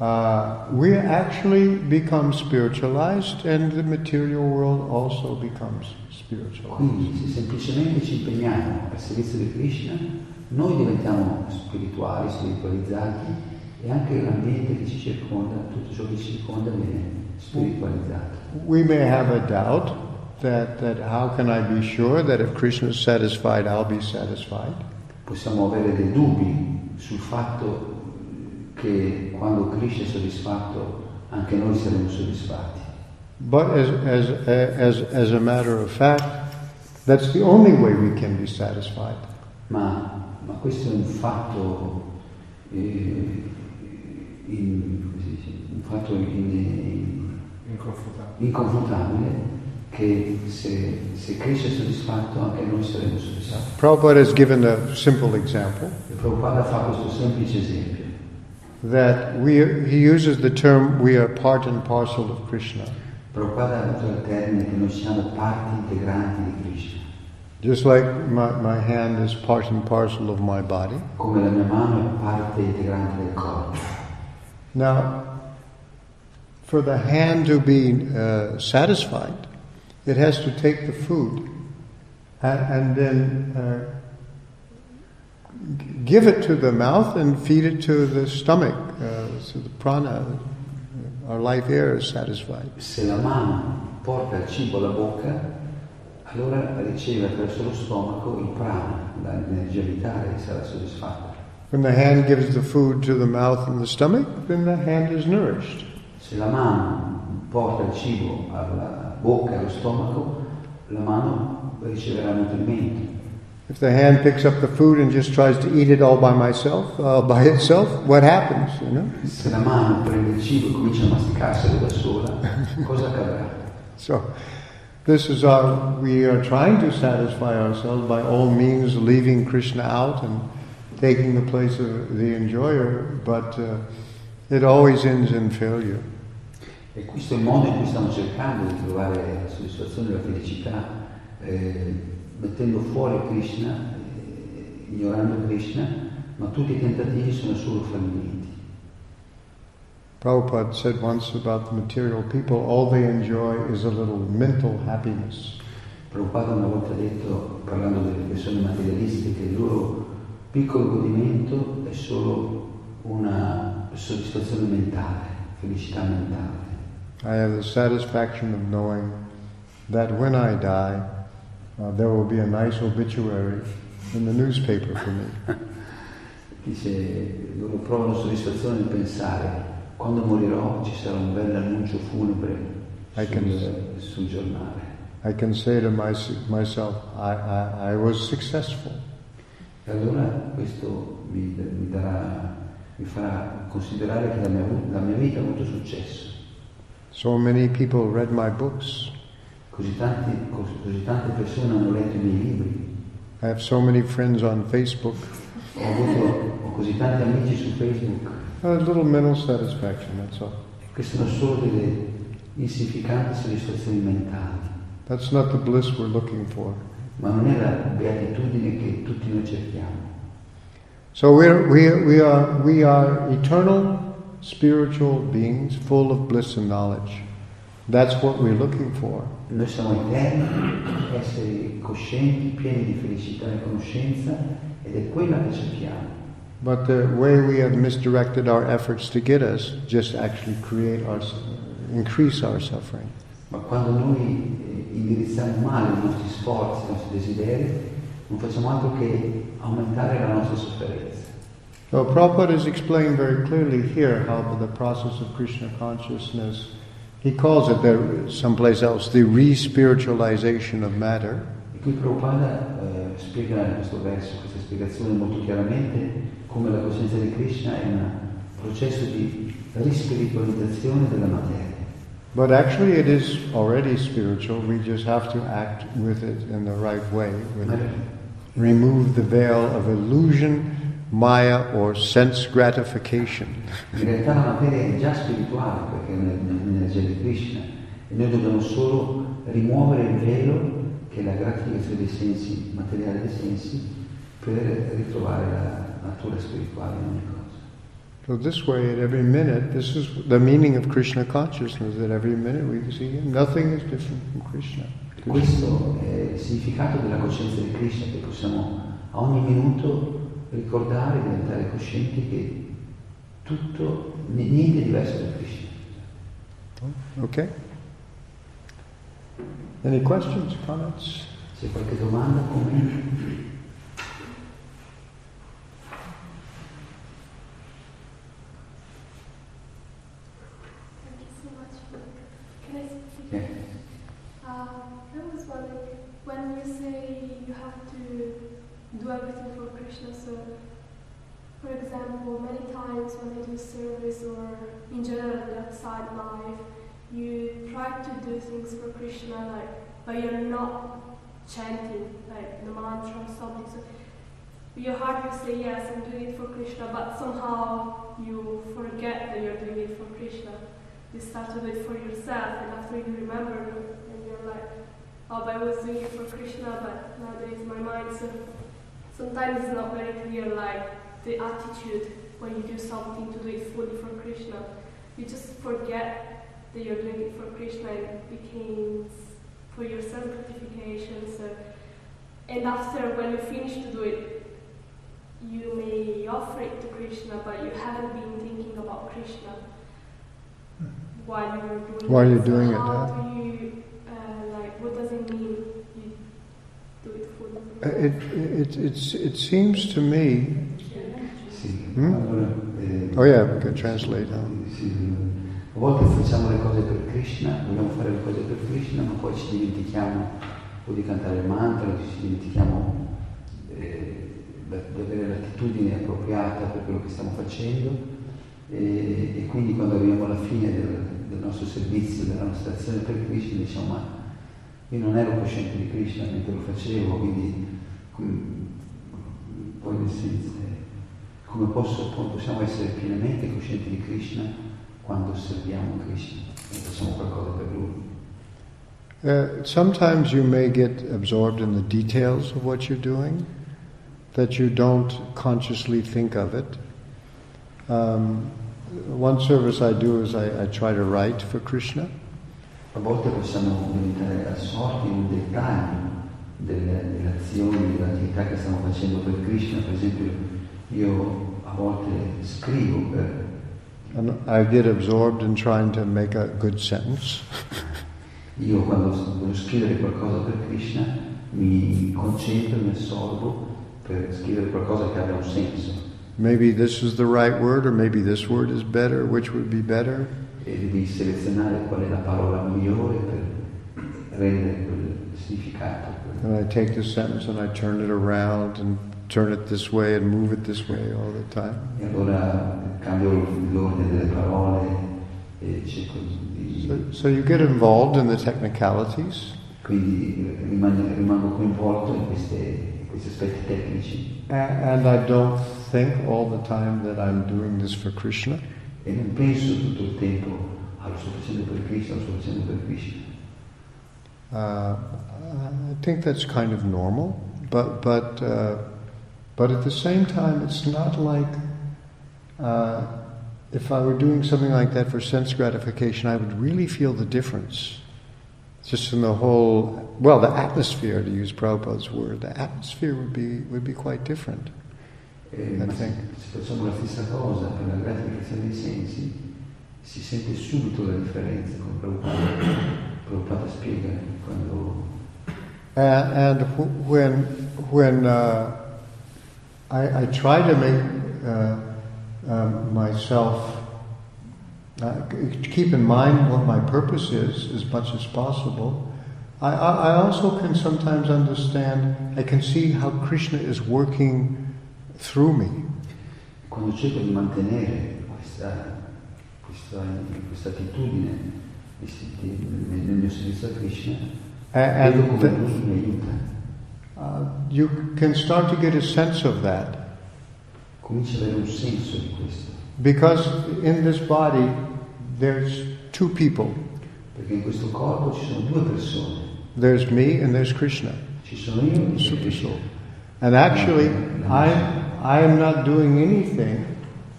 uh, we actually become spiritualized, and the material world also becomes spiritualized. Quindi se semplicemente ci impegniamo al servizio di Krishna, noi diventiamo spirituali, spiritualizzati e anche l'ambiente che ci circonda, tutto ciò che ci circonda viene spiritualizzato. We may have a doubt that that how can I be sure that if Krishna is satisfied, I'll be satisfied. Possiamo avere dei dubbi sul fatto che quando Krishna è soddisfatto anche noi saremo soddisfatti. But as, as, as, as a matter of fact, that's the only way we can be satisfied. Ma, ma questo è un fatto, eh, in- un fatto in- in- Inconfutabile. inconfutabile che se, se Krishna è soddisfatto anche noi saremo soddisfatti. Prabhupada has given a simple example E Prabhupada fa questo semplice esempio, that we, he uses the term we are part and parcel of Krishna. Prabhupada il termine che noi siamo parti integranti di Krishna, Just like my, my hand is part and parcel of my body. come la mia mano è parte integrante del corpo. Now, for the hand to be uh, satisfied, it has to take the food and, and then uh, give it to the mouth and feed it to the stomach, uh, so the prana, our life air is satisfied. Se la mano porta il cibo alla bocca, allora riceve attraverso lo stomaco il prana, l'energia vitale sarà soddisfatta. When the hand gives the food to the mouth and the stomach, then the hand is nourished. Se la mano porta il cibo alla bocca e allo stomaco, la mano riceverà nutrimento. If the hand picks up the food and just tries to eat it all by myself, uh, by itself, what happens? You know. Se la mano prende il cibo e comincia a masticarselo da sola, cosa accadrà? So, this is our. We are trying to satisfy ourselves by all means, leaving Krishna out and taking the place of the enjoyer, but uh, it always ends in failure. E questo è il modo in cui stiamo cercando di trovare la soddisfazione e la felicità, eh, mettendo fuori Krishna, ignorando Krishna, ma tutti i tentativi sono solo falliti. Prabhupada said once about the material people, all they enjoy is a little mental happiness. Prabhupada una volta ha detto, parlando delle persone materialiste, che il loro piccolo godimento è solo una soddisfazione mentale, felicità mentale. I have the satisfaction of knowing that when I die, uh, there will be a nice obituary in the newspaper for me. Dice, loro provano soddisfazione nel pensare, quando morirò ci sarà un bel annuncio funebre I can- sul, sul giornale. I can say to my, myself, I, I, I was successful. E allora questo mi, mi, darà, mi farà considerare che la mia, la mia vita ha avuto successo. So many people read my books. Così, tanti, così tante persone hanno letto i miei libri. I have so many friends on Facebook. Ho avuto ho così tanti amici su Facebook. A little mental satisfaction, that's all. Queste sono solo delle insignificanti soddisfazioni mentali. That's not the bliss we're looking for. Ma non è la beatitudine che tutti noi cerchiamo. So we're, we, we, are, we are eternal spiritual beings full of bliss and knowledge. That's what we're looking for. Noi siamo eterni, esseri coscienti, pieni di felicità e conoscenza, ed è quella che cerchiamo. But the way we have misdirected our efforts to get us just actually create our, increase our suffering. Ma quando noi eh, indirizziamo male i nostri sforzi, i nostri desideri, non facciamo altro che aumentare la nostra sofferenza. So Prabhupada is explaining very clearly here how the process of Krishna consciousness, he calls it there someplace else, the re-spiritualization of matter. E qui Prabhupada eh, spiega in questo verso, questa spiegazione molto chiaramente, come la coscienza di Krishna è un processo di rispiritualizzazione della materia. But actually it is already spiritual, we just have to act with it in the right way. Remove the veil of illusion Maya or sense gratification. In realtà la materia è già spirituale perché è un'energia di Krishna e noi dobbiamo solo rimuovere il velo che è la gratificazione dei sensi, materiale dei sensi, per ritrovare la natura spirituale in ogni cosa. So this way, at every minute, this is the meaning of Krishna consciousness. That every minute we see Him. nothing is different from Krishna. Questo è il significato della coscienza di Krishna che possiamo a ogni minuto ricordare, diventare coscienti che tutto, niente è diverso da Krishna. Ok? Any questions, comments? C'è qualche domanda, commento? Everything for Krishna. So, for example, many times when I do service or in general outside life, you try to do things for Krishna, like, but you're not chanting like the mantra or something. So your heart will say yes, I'm doing it for Krishna, but somehow you forget that you're doing it for Krishna. You start to do it for yourself, and after you remember, and you're like, oh, but I was doing it for Krishna, but nowadays my mind so sometimes it's not very clear like the attitude when you do something to do it fully for Krishna. You just forget that you're doing it for Krishna and it becomes for your self gratification. So, and after when you finish to do it, you may offer it to Krishna, but you haven't been thinking about Krishna while you're doing while it. you're doing so it. How Yeah. do you uh, like? What does it mean? It It, it, it seems to me. Mm? allora, eh, Oh, yeah, we can translate, huh? a volte facciamo le cose per Krishna, vogliamo fare le cose per Krishna, ma poi ci dimentichiamo o di cantare il mantra, ci dimentichiamo eh, di avere l'attitudine appropriata per quello che stiamo facendo e, e quindi quando arriviamo alla fine del, del nostro servizio, della nostra azione per Krishna, diciamo ma io non ero cosciente di Krishna mentre lo facevo, quindi poi nel senso, eh, come posso, possiamo essere pienamente coscienti di Krishna quando osserviamo Krishna facciamo qualcosa per lui. Uh, sometimes you may get absorbed in the details of what you're doing, that you don't consciously think of it. Um, one service I do is I, I try to write for Krishna. A volte possiamo diventare assorti in un dettaglio delle, delle azioni, dell'attività che stiamo facendo per Krishna, per esempio io a volte scrivo per And I get absorbed in trying to make a good sentence. Io quando devo scrivere qualcosa per Krishna mi concentro, mi assorbo per scrivere qualcosa che abbia un senso. Maybe this is the right word, or maybe this word is better. Which would be better? E devi selezionare qual è la parola migliore per rendere quel significato. And I take the sentence and I turn it around and turn it this way and move it this way all the time. E allora cambio l'ordine delle parole e cerco di... So, so you get involved in the technicalities, Quindi eh, rimango, rimango coinvolto in queste, questi aspetti tecnici a- and I don't think all the time that I'm doing this for Krishna. E non penso tutto il tempo, per per. Uh, I think that's kind of normal, but but uh, but at the same time, it's not like uh, if I were doing something like that for sense gratification, I would really feel the difference. Just in the whole, well, the atmosphere, to use Prabhupada's word, the atmosphere would be would be quite different. Eh, ma se, facciamo la stessa cosa per la gratificazione dei sensi, si sente subito la differenza con Prabhupada. Prabhupada spiega quando And, and when when uh, I, I try to make uh, um, myself uh, keep in mind what my purpose is as much as possible, I, I I also can sometimes understand. I can see how Krishna is working through me. Quando cerco di mantenere questa, questa, questa attitudine di- di- nel, mio servizio a Krishna, and come the- Lui mi aiuta. uh, you can start to get a sense of that Comincia ad avere un senso di questo, because in this body there's two people. perché in questo corpo ci sono due persone, There's me and there's Krishna. ci sono io e c'è Super soul. And actually, I, I am not doing anything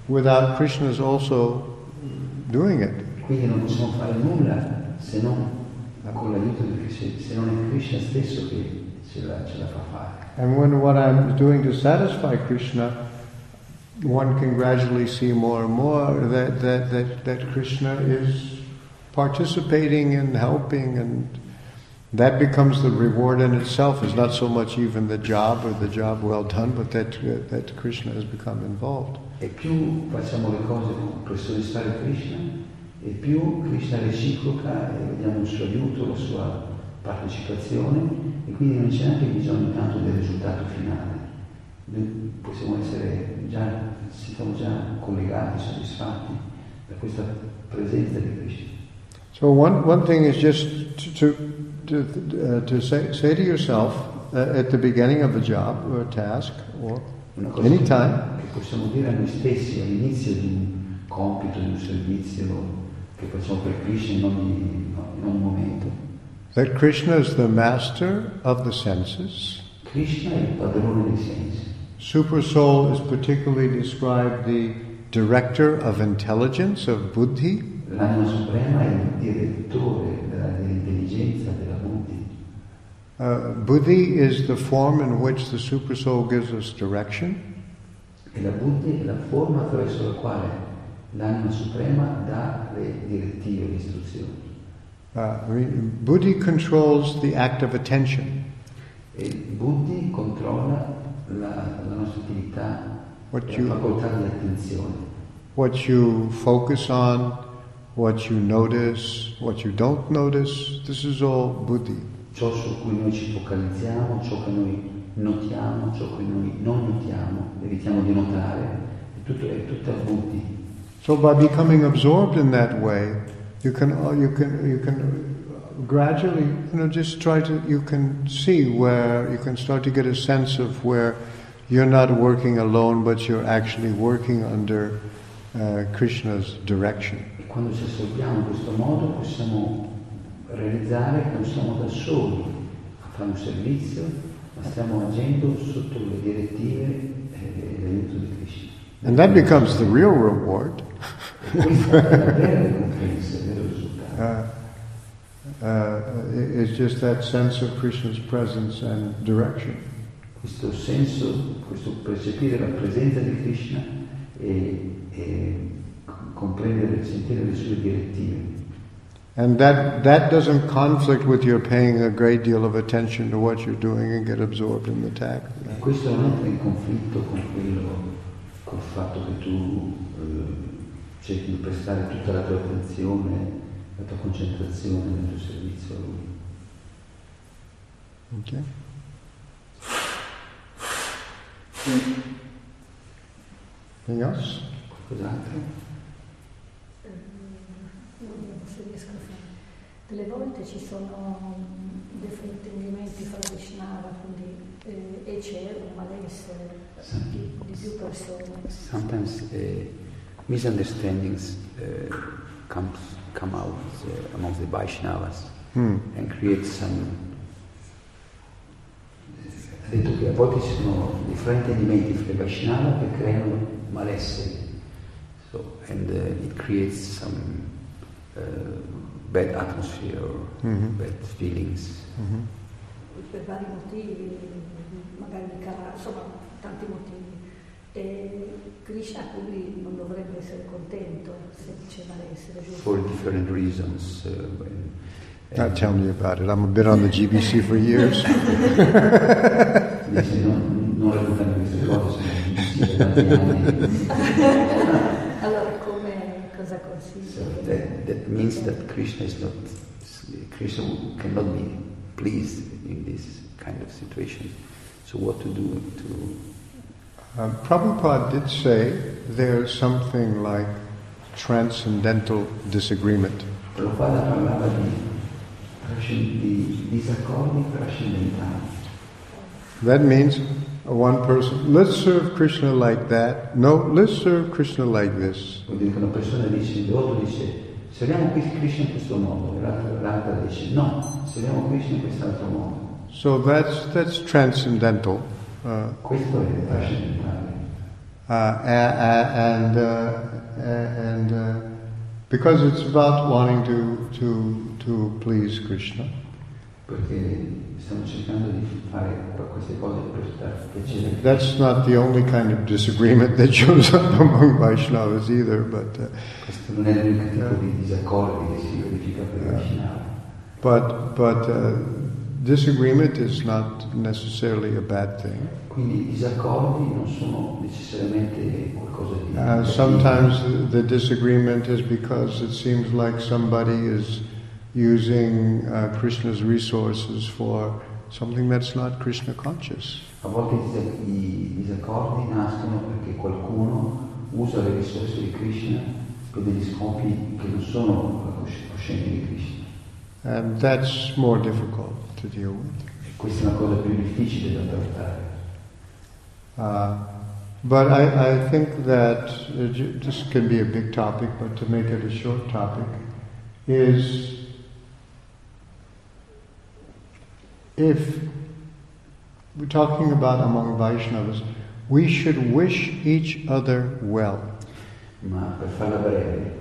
without Krishna's also doing it. Quindi non possiamo fare nulla se non con l'aiuto di Krishna, se non è Krishna stesso che ce la, ce la fa fare. And when what I'm doing to satisfy Krishna, one can gradually see more and more that, that, that, that Krishna is participating and helping and that becomes the reward in itself. It's not so much even the job or the job well done, but that, that Krishna has become involved. E più facciamo le cose per soddisfare Krishna, e più Krishna reciproca e eh, vediamo il suo aiuto, la sua partecipazione, e quindi non c'è neanche bisogno tanto del risultato finale. Noi possiamo essere già, siamo già collegati, soddisfatti da questa presenza di Krishna. So one, one thing is just to, to, uh, to say, say to yourself uh, at the beginning of a job or a task or any time. possiamo dire a noi stessi all'inizio di un compito, di un servizio che facciamo per Krishna in ogni, in ogni momento. that Krishna is the master of the senses. Krishna è il padrone dei sensi. Super Soul is particularly described the director of intelligence, of buddhi. L'anima suprema è il direttore dell'intelligenza, buddhi. Uh, buddhi is the form in which the Super Soul gives us direction. E la buddhi è la forma attraverso la quale l'anima suprema dà le direttive, le istruzioni. Uh, buddhi controls the act of attention. E buddhi controlla la, la nostra attività, What la you- facoltà di attenzione. What you focus on, what you notice, what you don't notice, this is all buddhi. Ciò su cui noi ci focalizziamo, ciò che noi notiamo, ciò che noi non notiamo, evitiamo di notare, è tutto, è tutta buddhi. So by becoming absorbed in that way, you can uh, you can you can gradually you know just try to you can see where you can start to get a sense of where you're not working alone, but you're actually working under uh, Krishna's direction. E quando ci assolviamo in questo modo possiamo realizzare che non siamo da soli a fare un servizio, ma stiamo agendo sotto le direttive e l'aiuto di Krishna. And that becomes the real reward. Uh, uh, it- it's just that sense of Krishna's presence and direction. Questo senso, questo percepire la presenza di Krishna e, e comprendere, sentire le sue direttive. And that, that doesn't conflict with your paying a great deal of attention to what you're doing and get absorbed in the task. E questo non entra in conflitto con quello, col fatto che tu eh, cerchi di prestare tutta la tua attenzione, la tua concentrazione nel tuo servizio a Lui. Okay? Anything else? Qualcos'altro? Delle volte ci sono mm, dei fraintendimenti fra Vaishnava, quindi, eh, e c'è un malessere di, di più persone. Sometimes uh, misunderstandings uh, comes, come out uh, amongst the Vaishnavas Hmm. and create some... Ha detto che a volte ci sono dei fraintendimenti fra i Vaishnava che creano malessere. So, and uh, it creates some uh, bad atmosphere or Mhm. bad feelings. Mhm. per vari motivi, magari carattere, insomma tanti motivi. E Krishna quindi non dovrebbe essere contento se c'è malessere, giusto? For different reasons. Uh, and- Not tell me about it. I'm been on the GBC for years. Allora come So that, that means that Krishna is not, Krishna cannot be pleased in this kind of situation. So what to do to, Um, Prabhupada did say there's something like transcendental disagreement. Prabhupada parlava di, di disaccordi trascendentali. That means one person, let's serve Krishna like that. No, let's serve Krishna like this. Vuol dire che una persona dice, il dice, serviamo Krishna in questo modo, l'altra, l'altra dice, no, serviamo Krishna in quest'altro modo. So that's that's transcendental, uh, Questo è trascendentale. uh, and uh, and uh, because it's about wanting to to to please Krishna. perché stiamo cercando di fare queste cose per dar piacere. That's not the only kind of disagreement that shows up among Vaishnavas either, but uh, Questo non è l'unico tipo di disaccordi che si verifica per Vaishnava. but but uh, disagreement is not necessarily a bad thing. Quindi i disaccordi non sono necessariamente qualcosa di... Uh, sometimes the disagreement is because it seems like somebody is using uh, Krishna's resources for something that's not Krishna conscious. A volte i dis- i disaccordi nascono perché qualcuno usa le risorse di Krishna per degli scopi che non sono cosci- coscienti di Krishna. And that's more difficult to deal with. E questa è una cosa più difficile da trattare. Uh, but I, I think that uh, this can be a big topic, but to make it a short topic, is if we're talking about among Vaishnavas, we should wish each other well. Ma per farla breve,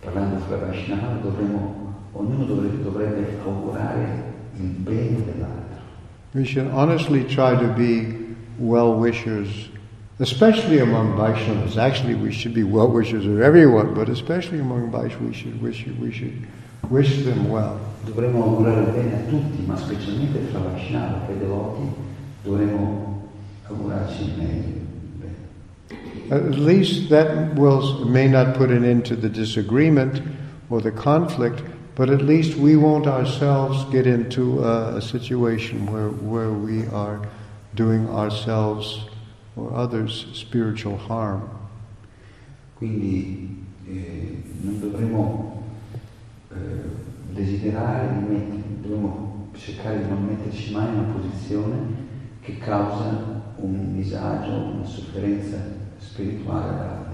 parlando fra Vaishnava, dovremmo, ognuno dovrebbe, dovrebbe augurare il bene dell'altro. We should honestly try to be well wishers, especially among Vaishnavas. Actually, we should be well wishers of everyone, but especially among Vaishnavas, we should wish, we should wish them well. Dovremmo augurare bene a tutti, ma specialmente fra Vaishnava, i devoti, dovremmo augurarci il meglio. At least that will may not put an end to the disagreement or the conflict, but at least we won't ourselves get into a, a situation where where we are doing ourselves or others spiritual harm. Quindi eh, non dovremmo eh, desiderare, di met- dovremmo cercare di non metterci mai in una posizione che causa un disagio, una sofferenza spirituale ad altri.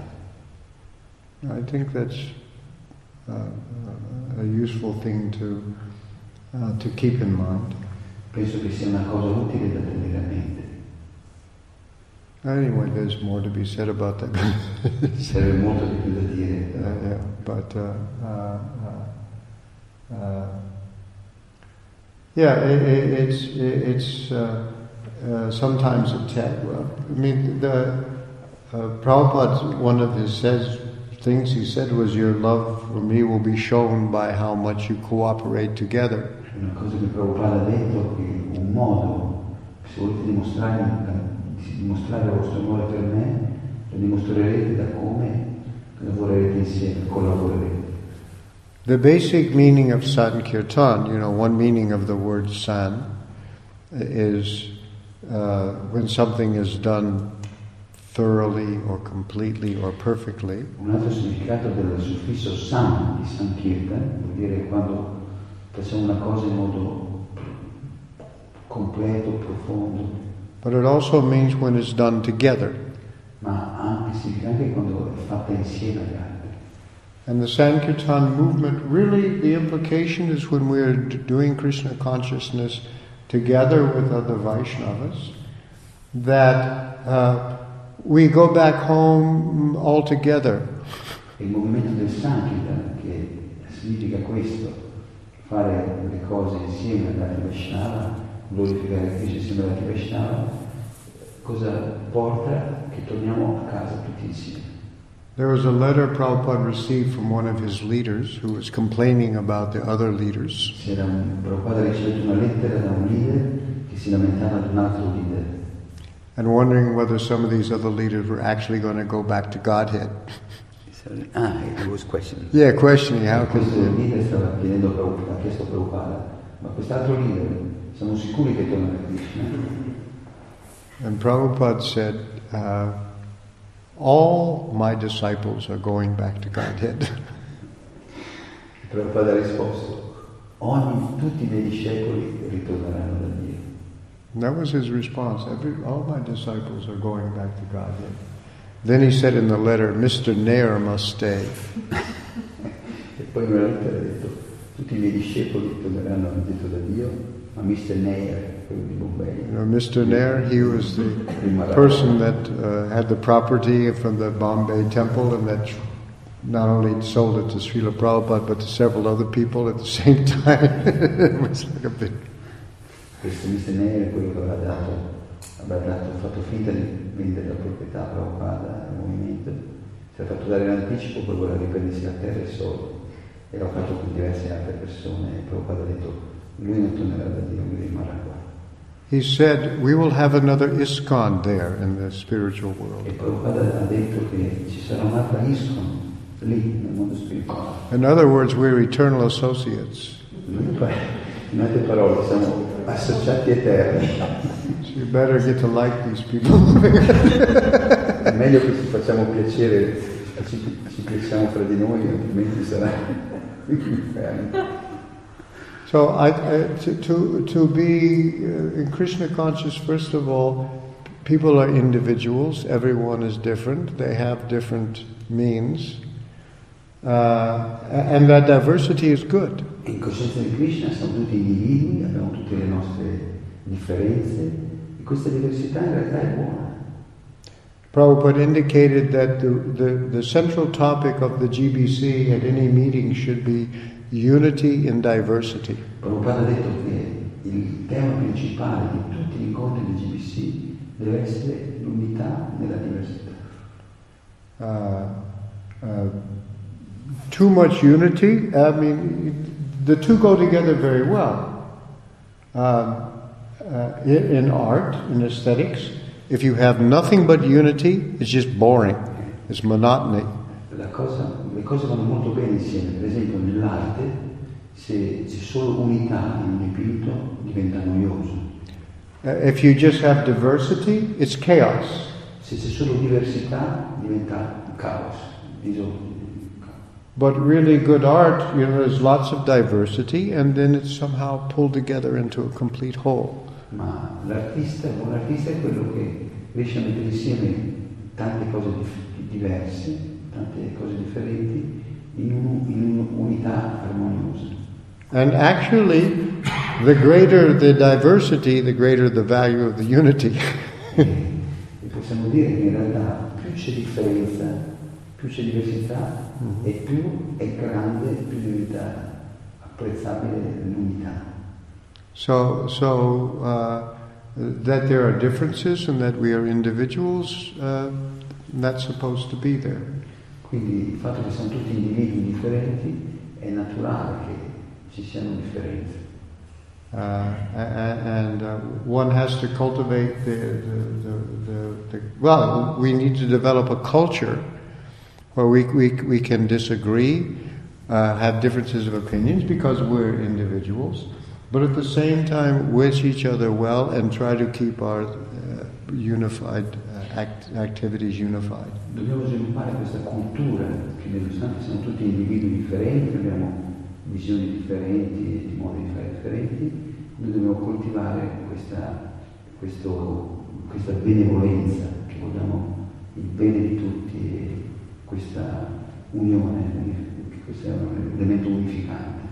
I think that's uh, a useful thing to uh, to keep in mind. Penso che sia una cosa utile da tenere a mente. Anyway, there's more to be said about that. Serve molto di più da dire, Uh, but uh, uh, yeah, i i it's it's uh, uh, sometimes a well, I mean, the uh, Prabhupada, one of his says things he said was, "Your love for me will be shown by how much you cooperate together." dimostrare, dimostrare il vostro amore per me, lo dimostrerete da come lavorerete insieme, collaborerete. The basic meaning of Sankirtan, you know, one meaning of the word san is uh, when something is done thoroughly or completely or perfectly. Un altro significato del suffisso san di Sankirtan vuol dire quando facciamo una cosa in modo completo, profondo, But it also means when it's done together. ma anche, significa anche quando è fatta insieme agli altri. And the Sankirtan movement, really, the implication is when we're doing Krishna consciousness together with other Vaishnavas, that uh, we go back home all together. Il movimento del Sankirtan, che significa questo, fare le cose insieme agli altri Vaishnava, glorificare Krishna insieme agli altri Vaishnava, cosa porta? Che torniamo a casa tutti insieme. There was a letter Prabhupada received from one of his leaders who was complaining about the other leaders. C'era un, Prabhupada ha ricevuto una lettera da un leader che si lamentava di un altro leader and wondering whether some of these other leaders were actually going to go back to Godhead. Ah, he was questioning. Yeah, questioning how could they. leader stava chiedendo a Prabhupada, ha chiesto a Prabhupada, ma quest'altro leader, siamo sicuri che torna a Krishna? And Prabhupada said, uh, All my disciples are going back to Godhead. Prabhupada ha risposto, ogni, tutti i miei discepoli ritorneranno da Dio. And that was his response. Every, all my disciples are going back to Godhead. Then he said in the letter, Mr. Nair must stay. E poi in una lettera ha detto, tutti i miei discepoli torneranno da Dio, Mr. Nair, quello You know, Mr. Nair, he was the person that uh, had the property from the Bombay temple and that not only sold it to Srila Prabhupada but to several other people at the same time. it was like a big. Questo Mr. Nair è quello che aveva dato, aveva dato, fatto finta di vendere la proprietà a Prabhupada al movimento, si era fatto dare l'anticipo per volere riprendersi la terra e soldi. E l'ha fatto con diverse altre persone e Prabhupada ha detto, lui non tornerà da Dio, lui rimarrà qua. He said, We will have another ISKCON there in the spiritual world. Prabhupada ha detto che ci sarà un'altra ISKCON lì nel mondo spirituale. In other words, we're eternal associates. In in altre parole, siamo associati eterni. So you better get to like these people. È meglio che ci facciamo piacere, ci, ci piacciamo fra di noi, altrimenti sarà l'inferno. So I, I, to, to, to be uh, in Krishna conscious, first of all, people are individuals. Everyone is different. They have different means. Uh, and that diversity is good. In coscienza di Krishna siamo tutti individui, abbiamo tutte le nostre differenze e questa diversità in realtà è buona. Prabhupada indicated that the, the, the central topic of the GBC at any meeting should be unity in diversity. Prabhupada ha detto che il tema principale di tutti gli incontri di GBC deve essere l'unità nella diversità. Uh, uh, too much unity, I mean, the two go together very well. Uh, in, in art, in aesthetics, if you have nothing but unity, it's just boring. It's monotony. Cosa- le cose vanno molto bene insieme, per esempio nell'arte se c'è solo unità in un dipinto diventa noioso, Uh, if you just have diversity, it's chaos. se c'è solo diversità diventa caos, disordine. But really good art, you know, there's lots of diversity, and then it's somehow pulled together into a complete whole. Ma l'artista, un artista è quello che riesce a mettere insieme tante cose diverse, tante cose differenti, in, un- in un'unità armoniosa. And actually, the greater the diversity, the greater the value of the unity. E, possiamo dire che in realtà più c'è differenza, più c'è diversità e più è grande, più diventa apprezzabile l'unità. So, so uh, that there are differences and that we are individuals, uh, that's supposed to be there. Quindi il fatto che siamo tutti individui differenti è naturale che ci siano differenze. Uh, and uh, one has to cultivate the, the, the, the, well, we need to develop a culture where we, we, we can disagree, uh, have differences of opinions because we're individuals, but at the same time wish each other well and try to keep our uh, unified act- activities unified. Dobbiamo sviluppare questa cultura che nonostante siamo tutti individui differenti, abbiamo visioni differenti, modi di fare differenti, noi dobbiamo coltivare questa, questo, questa benevolenza, che vogliamo il bene di tutti e questa unione, questo è un elemento unificante.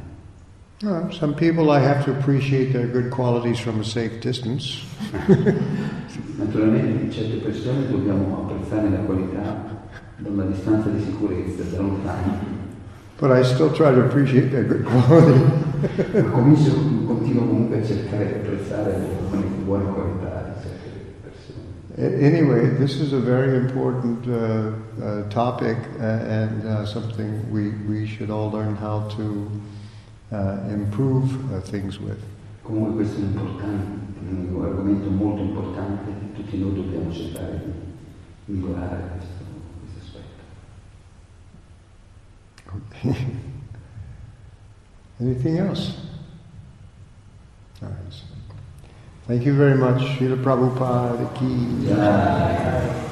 Uh, some people I have to appreciate their good qualities from a safe distance. Naturalmente certe persone dobbiamo apprezzare la qualità distanza di sicurezza, da lontano, But I still try to appreciate their good quality. continuo comunque a cercare di apprezzare le buone, qualità di certe persone. Anyway, this is a very important uh, uh, topic uh, and uh, something we, we should all learn how to uh, improve uh, things with. Comunque questo è un, importante, un argomento molto importante e tutti noi dobbiamo cercare di migliorare questo, questo aspetto. Okay. Anything else? Thank you very much, Srila Prabhupada ki. Jai.